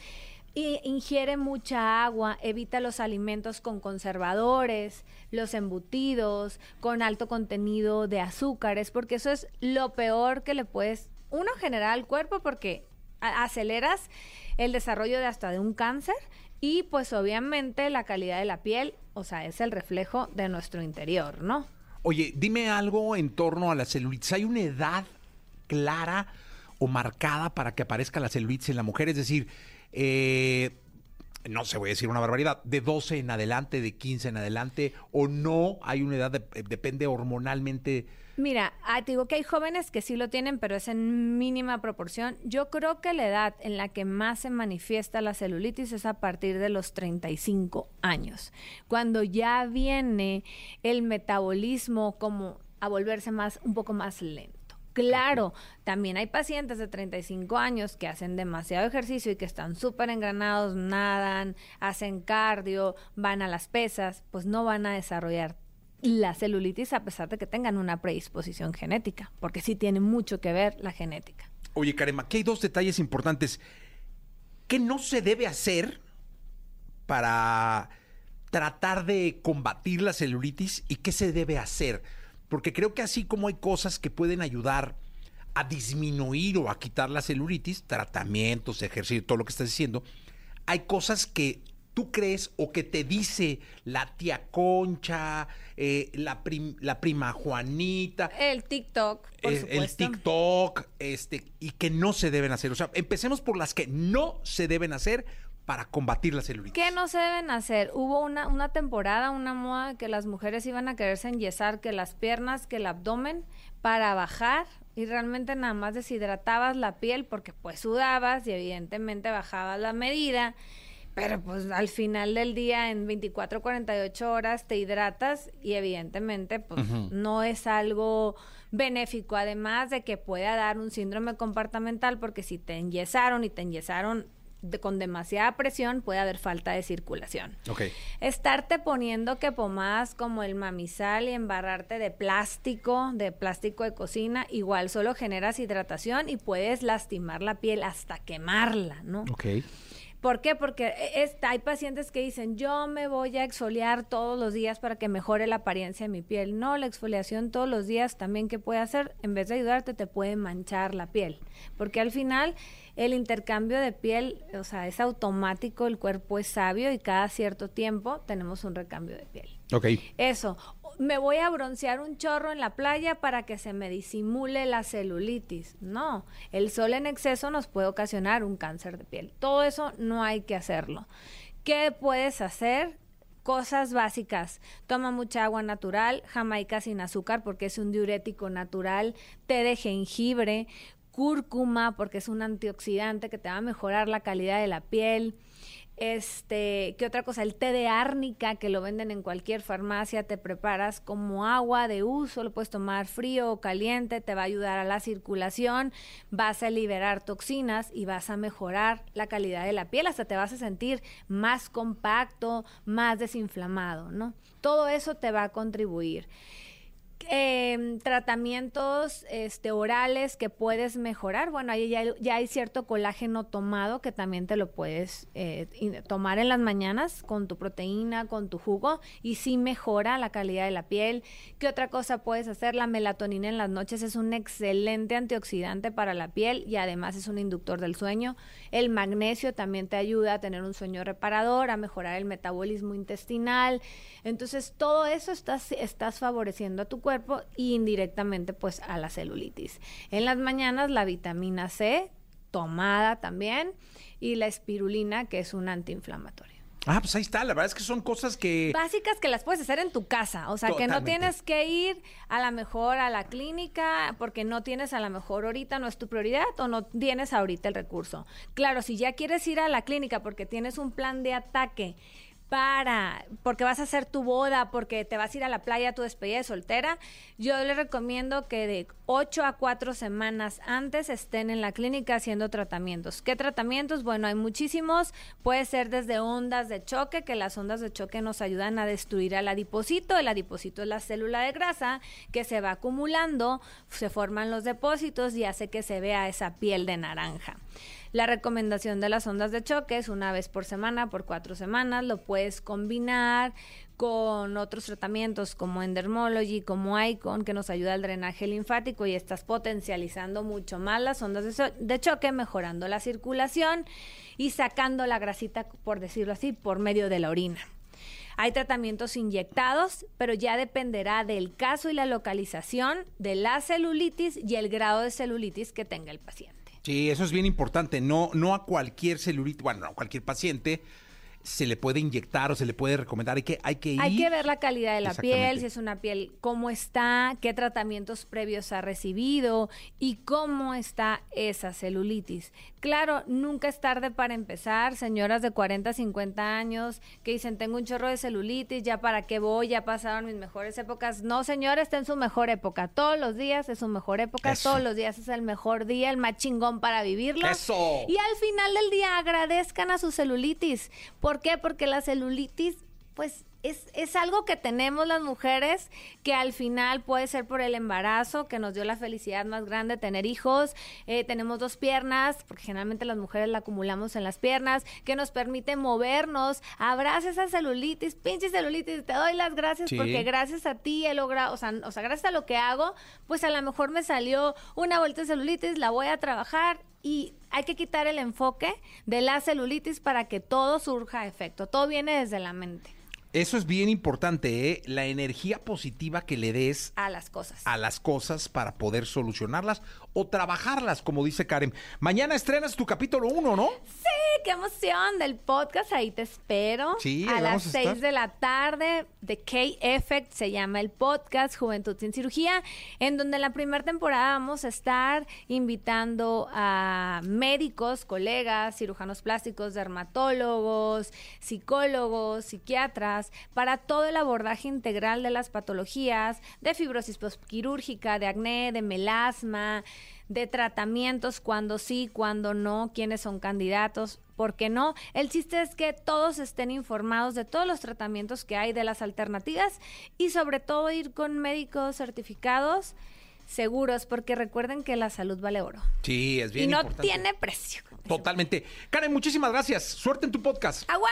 Y ingiere mucha agua, evita los alimentos con conservadores, los embutidos, con alto contenido de azúcares, porque eso es lo peor que le puedes, uno, generar al cuerpo, porque aceleras el desarrollo de hasta de un cáncer y pues obviamente la calidad de la piel, o sea, es el reflejo de nuestro interior, ¿no? Oye, dime algo en torno a la celulitis. ¿Hay una edad clara o marcada para que aparezca la celulitis en la mujer? Es decir, eh, no sé, voy a decir una barbaridad, de 12 en adelante, de 15 en adelante, o no hay una edad, de- depende hormonalmente. Mira, ah, te digo que hay jóvenes que sí lo tienen, pero es en mínima proporción. Yo creo que la edad en la que más se manifiesta la celulitis es a partir de los 35 años, cuando ya viene el metabolismo como a volverse más un poco más lento. Claro, también hay pacientes de 35 años que hacen demasiado ejercicio y que están súper engranados, nadan, hacen cardio, van a las pesas, pues no van a desarrollar la celulitis a pesar de que tengan una predisposición genética, porque sí tiene mucho que ver la genética. Oye, Karema, aquí hay dos detalles importantes. ¿Qué no se debe hacer para tratar de combatir la celulitis y qué se debe hacer? Porque creo que así como hay cosas que pueden ayudar a disminuir o a quitar la celulitis, tratamientos, ejercicio, todo lo que estás diciendo, hay cosas que tú crees o que te dice la tía Concha, eh, la, prim- la prima Juanita, El TikTok, por eh, el. TikTok, este, y que no se deben hacer. O sea, empecemos por las que no se deben hacer para combatir la celulitis. ¿Qué no se deben hacer? Hubo una, una temporada, una moda que las mujeres iban a quererse enyesar, que las piernas, que el abdomen, para bajar y realmente nada más deshidratabas la piel porque pues sudabas y evidentemente bajabas la medida. Pero pues al final del día, en 24, 48 horas, te hidratas y evidentemente pues no es algo benéfico, además de que pueda dar un síndrome comportamental, porque si te enyesaron y te enyesaron de- con demasiada presión, puede haber falta de circulación. Estarte poniendo que pomadas como el mamizal y embarrarte de plástico, de plástico de cocina, igual solo generas hidratación y puedes lastimar la piel hasta quemarla, ¿no? Ok. ¿Por qué? Porque es- hay pacientes que dicen, yo me voy a exfoliar todos los días para que mejore la apariencia de mi piel. No, la exfoliación todos los días también que puede hacer, en vez de ayudarte, te puede manchar la piel. Porque al final el intercambio de piel, o sea, es automático, el cuerpo es sabio y cada cierto tiempo tenemos un recambio de piel. Ok. Eso, me voy a broncear un chorro en la playa para que se me disimule la celulitis. No, el sol en exceso nos puede ocasionar un cáncer de piel. Todo eso no hay que hacerlo. ¿Qué puedes hacer? Cosas básicas. Toma mucha agua natural, jamaica sin azúcar porque es un diurético natural, té de jengibre, cúrcuma porque es un antioxidante que te va a mejorar la calidad de la piel. Este, ¿qué otra cosa? El té de árnica que lo venden en cualquier farmacia, te preparas como agua de uso, lo puedes tomar frío o caliente, te va a ayudar a la circulación, vas a liberar toxinas y vas a mejorar la calidad de la piel, hasta te vas a sentir más compacto, más desinflamado, ¿no? Todo eso te va a contribuir. Eh, tratamientos este, orales que puedes mejorar. Bueno, ahí ya, ya hay cierto colágeno tomado que también te lo puedes eh, tomar en las mañanas con tu proteína, con tu jugo y sí mejora la calidad de la piel. ¿Qué otra cosa puedes hacer? La melatonina en las noches es un excelente antioxidante para la piel y además es un inductor del sueño. El magnesio también te ayuda a tener un sueño reparador, a mejorar el metabolismo intestinal. Entonces, todo eso estás, estás favoreciendo a tu cuerpo y indirectamente pues a la celulitis. En las mañanas la vitamina C, tomada también, y la espirulina, que es un antiinflamatorio. Ah, pues ahí está. La verdad es que son cosas que. Básicas que las puedes hacer en tu casa, o sea, que no tienes que ir a la mejor a la clínica porque no tienes a la mejor ahorita, no es tu prioridad o no tienes ahorita el recurso. Claro, si ya quieres ir a la clínica porque tienes un plan de ataque para, porque vas a hacer tu boda, porque te vas a ir a la playa, tu despedida de soltera, yo le recomiendo que de 8 a 4 semanas antes estén en la clínica haciendo tratamientos. ¿Qué tratamientos? Bueno, hay muchísimos. Puede ser desde ondas de choque, que las ondas de choque nos ayudan a destruir al adipocito. El adipocito es la célula de grasa que se va acumulando, se forman los depósitos y hace que se vea esa piel de naranja. La recomendación de las ondas de choque es una vez por semana, por cuatro semanas. Lo puedes combinar con otros tratamientos como Endermology, como Icon, que nos ayuda al drenaje linfático y estás potencializando mucho más las ondas de, de choque, mejorando la circulación y sacando la grasita, por decirlo así, por medio de la orina. Hay tratamientos inyectados, pero ya dependerá del caso y la localización de la celulitis y el grado de celulitis que tenga el paciente. Sí, eso es bien importante. No, no a cualquier celulitis, bueno, no a cualquier paciente se le puede inyectar o se le puede recomendar. Hay que, hay que ir. Hay que ver la calidad de la piel, si es una piel, cómo está, qué tratamientos previos ha recibido y cómo está esa celulitis. Claro, nunca es tarde para empezar. Señoras de 40, 50 años que dicen, tengo un chorro de celulitis, ya para qué voy, ya pasaron mis mejores épocas. No, señora, está en su mejor época. Todos los días es su mejor época, Eso. todos los días es el mejor día, el más chingón para vivirlo. Eso. Y al final del día agradezcan a su celulitis. ¿Por qué? Porque la celulitis, pues, es, es algo que tenemos las mujeres que al final puede ser por el embarazo, que nos dio la felicidad más grande, tener hijos. Eh, tenemos dos piernas, porque generalmente las mujeres la acumulamos en las piernas, que nos permite movernos. Abraza esa celulitis, pinche celulitis, te doy las gracias Sí. porque gracias a ti he logrado, o sea, o sea, gracias a lo que hago, pues a lo mejor me salió una vuelta de celulitis, la voy a trabajar y hay que quitar el enfoque de la celulitis para que todo surja a efecto. Todo viene desde la mente Eso es bien importante, ¿eh? La energía positiva que le des a las cosas. a las cosas para poder solucionarlas o trabajarlas, como dice Karen. Mañana estrenas tu capítulo 1, ¿no? Sí, qué emoción del podcast. Ahí te espero. Sí, a las vamos a 6 estar. de la tarde. The K-Effect se llama el podcast Juventud sin Cirugía, en donde en la primera temporada vamos a estar invitando a médicos, colegas, cirujanos plásticos, dermatólogos, psicólogos, psiquiatras, para todo el abordaje integral de las patologías, de fibrosis postquirúrgica, de acné, de melasma, de tratamientos, cuando sí, cuando no, quiénes son candidatos, por qué no. El chiste es que todos estén informados de todos los tratamientos que hay, de las alternativas y sobre todo ir con médicos certificados seguros, porque recuerden que la salud vale oro. Sí, es bien y no importante. tiene precio. Totalmente. Karen, muchísimas gracias. Suerte en tu podcast. ¡A huevo!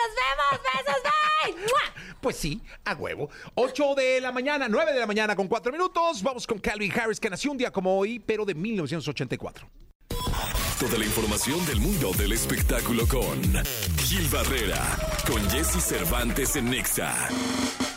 ¡Nos vemos! ¡Besos! ¡Bye! [LAUGHS] ¡Mua! Pues sí, a huevo. 8 de la mañana, 9 de la mañana con 4 minutos. Vamos con Calvin Harris, que nació un día como hoy, pero de 1984. Toda la información del mundo del espectáculo con Gil Barrera, con Jesse Cervantes en Nexa.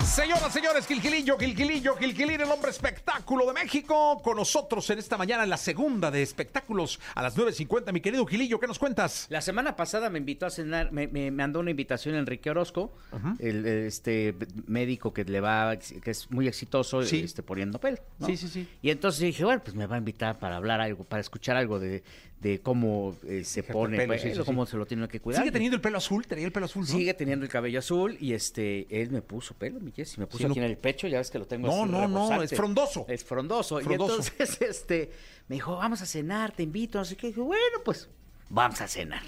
Señoras, señores, Gilgilillo, Gilgilillo, Gilgilín, el hombre espectáculo de México, con nosotros en esta mañana en la segunda de espectáculos a las 9.50. Mi querido Gilillo, ¿qué nos cuentas? La semana pasada me invitó a cenar, me, me mandó una invitación Enrique Orozco, el este médico que le va, que es muy exitoso, este, poniendo pelo. ¿no? Sí, sí, sí. Y entonces dije, bueno, pues me va a invitar para hablar algo, para escuchar algo de, de cómo eh, se pone pelo, pelo, sí, sí, sí. cómo se lo tiene que cuidar. ¿Sigue teniendo el pelo azul? ¿Tenía el pelo azul? ¿no? Sigue teniendo el cabello azul y este, él me puso pelo, mi Jessy, me puso Sí, aquí no- en el pecho, ya ves que lo tengo No, así no, no, rebosante. es frondoso. Es frondoso. Frondoso. Y entonces, [LAUGHS] este, me dijo, vamos a cenar, te invito, no sé qué. Y dije, bueno, pues, vamos a cenar.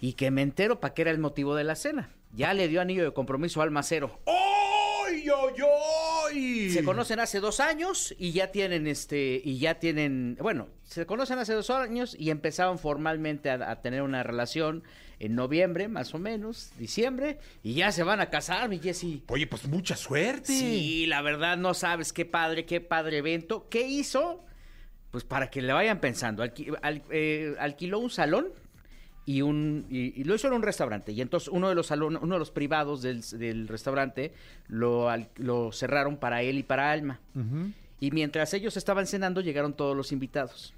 Y que me entero para qué era el motivo de la cena. Ya le dio anillo de compromiso al macero. ¡Ay, ay, ay! Se conocen hace dos años y ya tienen este, y ya tienen, bueno, se conocen hace dos años y empezaron formalmente a, a tener una relación en noviembre, más o menos, diciembre, y ya se van a casar, mi Jessy. Oye, pues mucha suerte. Sí, la verdad no sabes qué padre, qué padre evento. ¿Qué hizo? Pues para que le vayan pensando. Alqui- al- eh, alquiló un salón y un y, y lo hizo en un restaurante. Y entonces uno de los salones, uno de los privados del, del restaurante lo, al- lo cerraron para él y para Alma. Y mientras ellos estaban cenando, llegaron todos los invitados.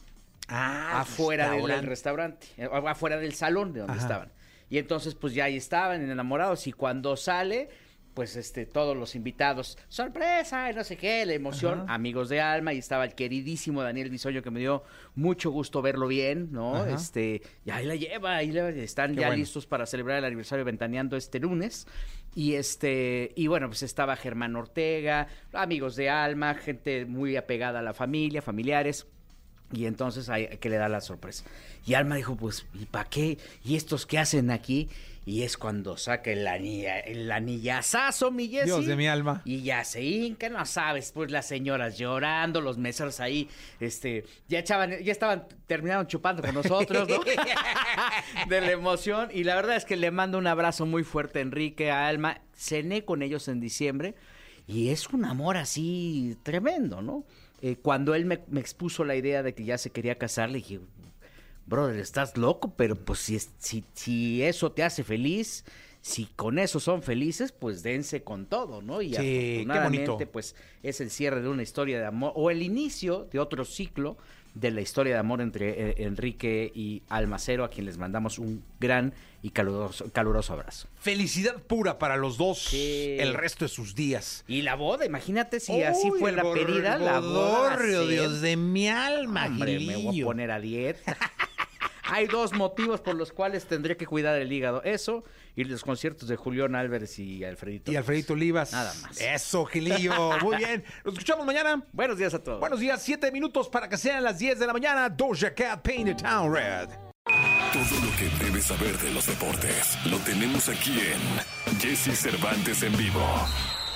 Ah, afuera del, restaurante. restaurante, eh, afuera del salón de donde Ajá. estaban. Y entonces, pues ya ahí estaban enamorados. Y cuando sale, pues este, todos los invitados, sorpresa, y no sé qué, la emoción, Ajá. amigos de alma, y estaba el queridísimo Daniel Bisoño, que me dio mucho gusto verlo bien, ¿no? Ajá. Este, y ahí la lleva, ahí la- están Qué ya bueno. listos para celebrar el aniversario de Ventaneando este lunes. Y este, y bueno, pues estaba Germán Ortega, amigos de alma, gente muy apegada a la familia, familiares. Y entonces hay que le da la sorpresa. Y Alma dijo, pues, ¿y para qué? ¿Y estos qué hacen aquí? Y es cuando saca el, anilla, el anillazazo, mi Jessy. Dios de mi alma. Y ya se hinca, no sabes, pues las señoras llorando, los meseros ahí, este, ya echaban, ya estaban, terminaron chupando con nosotros, ¿no? [LAUGHS] de la emoción. Y la verdad es que le mando un abrazo muy fuerte a Enrique, a Alma. Cené con ellos en diciembre y es un amor así tremendo, ¿no? Eh, cuando él me, me expuso la idea de que ya se quería casar, le dije, brother, estás loco, pero pues si, si, si eso te hace feliz, Si con eso son felices, pues dense con todo, ¿no? Y Sí, qué afortunadamente, bonito. pues es el cierre de una historia de amor o el inicio de otro ciclo de la historia de amor entre eh, Enrique y Almacero, a quien les mandamos un gran y caluroso, caluroso abrazo. Felicidad pura para los dos el resto de sus días. Y la boda, imagínate si así fue la pedida, la boda. Dios de mi alma, Hombre, me voy a poner a dieta. [LAUGHS] Hay dos motivos por los cuales tendría que cuidar el hígado. Eso y los conciertos de Julián Álvarez y Alfredito. Y Alfredito Olivas. Nada más. Eso, Gilillo. [LAUGHS] Muy bien. Nos escuchamos mañana. Buenos días a todos. Buenos días, siete minutos para que sean las 10 de la mañana. Doja Cat Paint the Town Red. Todo lo que debes saber de los deportes lo tenemos aquí en Jesse Cervantes en vivo.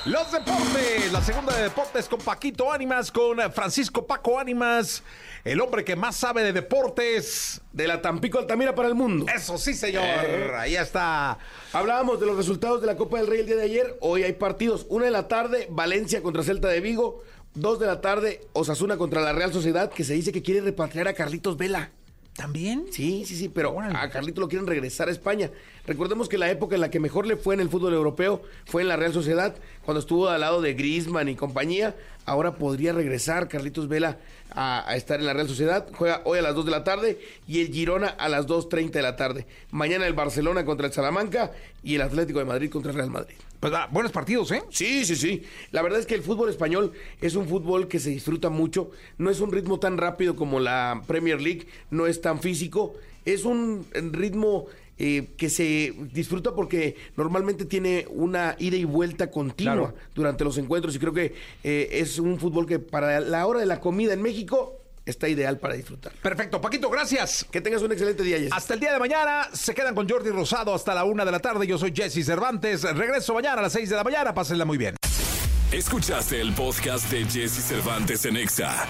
Los deportes, la segunda de deportes con Paquito Ánimas, con Francisco Paco Ánimas, el hombre que más sabe de deportes. De la Tampico Altamira para el mundo. Eso sí, señor. Eh. Ahí está. Hablábamos de los resultados de la Copa del Rey el día de ayer. Hoy hay partidos. Una de la tarde, Valencia contra Celta de Vigo. Dos de la tarde, Osasuna contra la Real Sociedad, que se dice que quiere repatriar a Carlitos Vela. ¿También? Sí, sí, sí, pero a Carlitos lo quieren regresar a España. Recordemos que la época en la que mejor le fue en el fútbol europeo fue en la Real Sociedad, cuando estuvo al lado de Griezmann y compañía. Ahora podría regresar Carlitos Vela a, a estar en la Real Sociedad. Juega hoy a las 2 de la tarde y el Girona a las 2.30 de la tarde. Mañana el Barcelona contra el Salamanca y el Atlético de Madrid contra el Real Madrid. Pues ah, buenos partidos, ¿eh? Sí, sí, sí. La verdad es que el fútbol español es un fútbol que se disfruta mucho. No es un ritmo tan rápido como la Premier League, no es tan físico. Es un ritmo eh, que se disfruta porque normalmente tiene una ida y vuelta continua Claro. durante los encuentros. Y creo que eh, es un fútbol que para la hora de la comida en México está ideal para disfrutar. Perfecto, Paquito, gracias. Que tengas un excelente día, Jess. Hasta el día de mañana se quedan con Jordi Rosado hasta la una de la tarde. Yo soy Jesse Cervantes. Regreso mañana a las seis de la mañana. Pásenla muy bien. Escuchaste el podcast de Jesse Cervantes en Exa.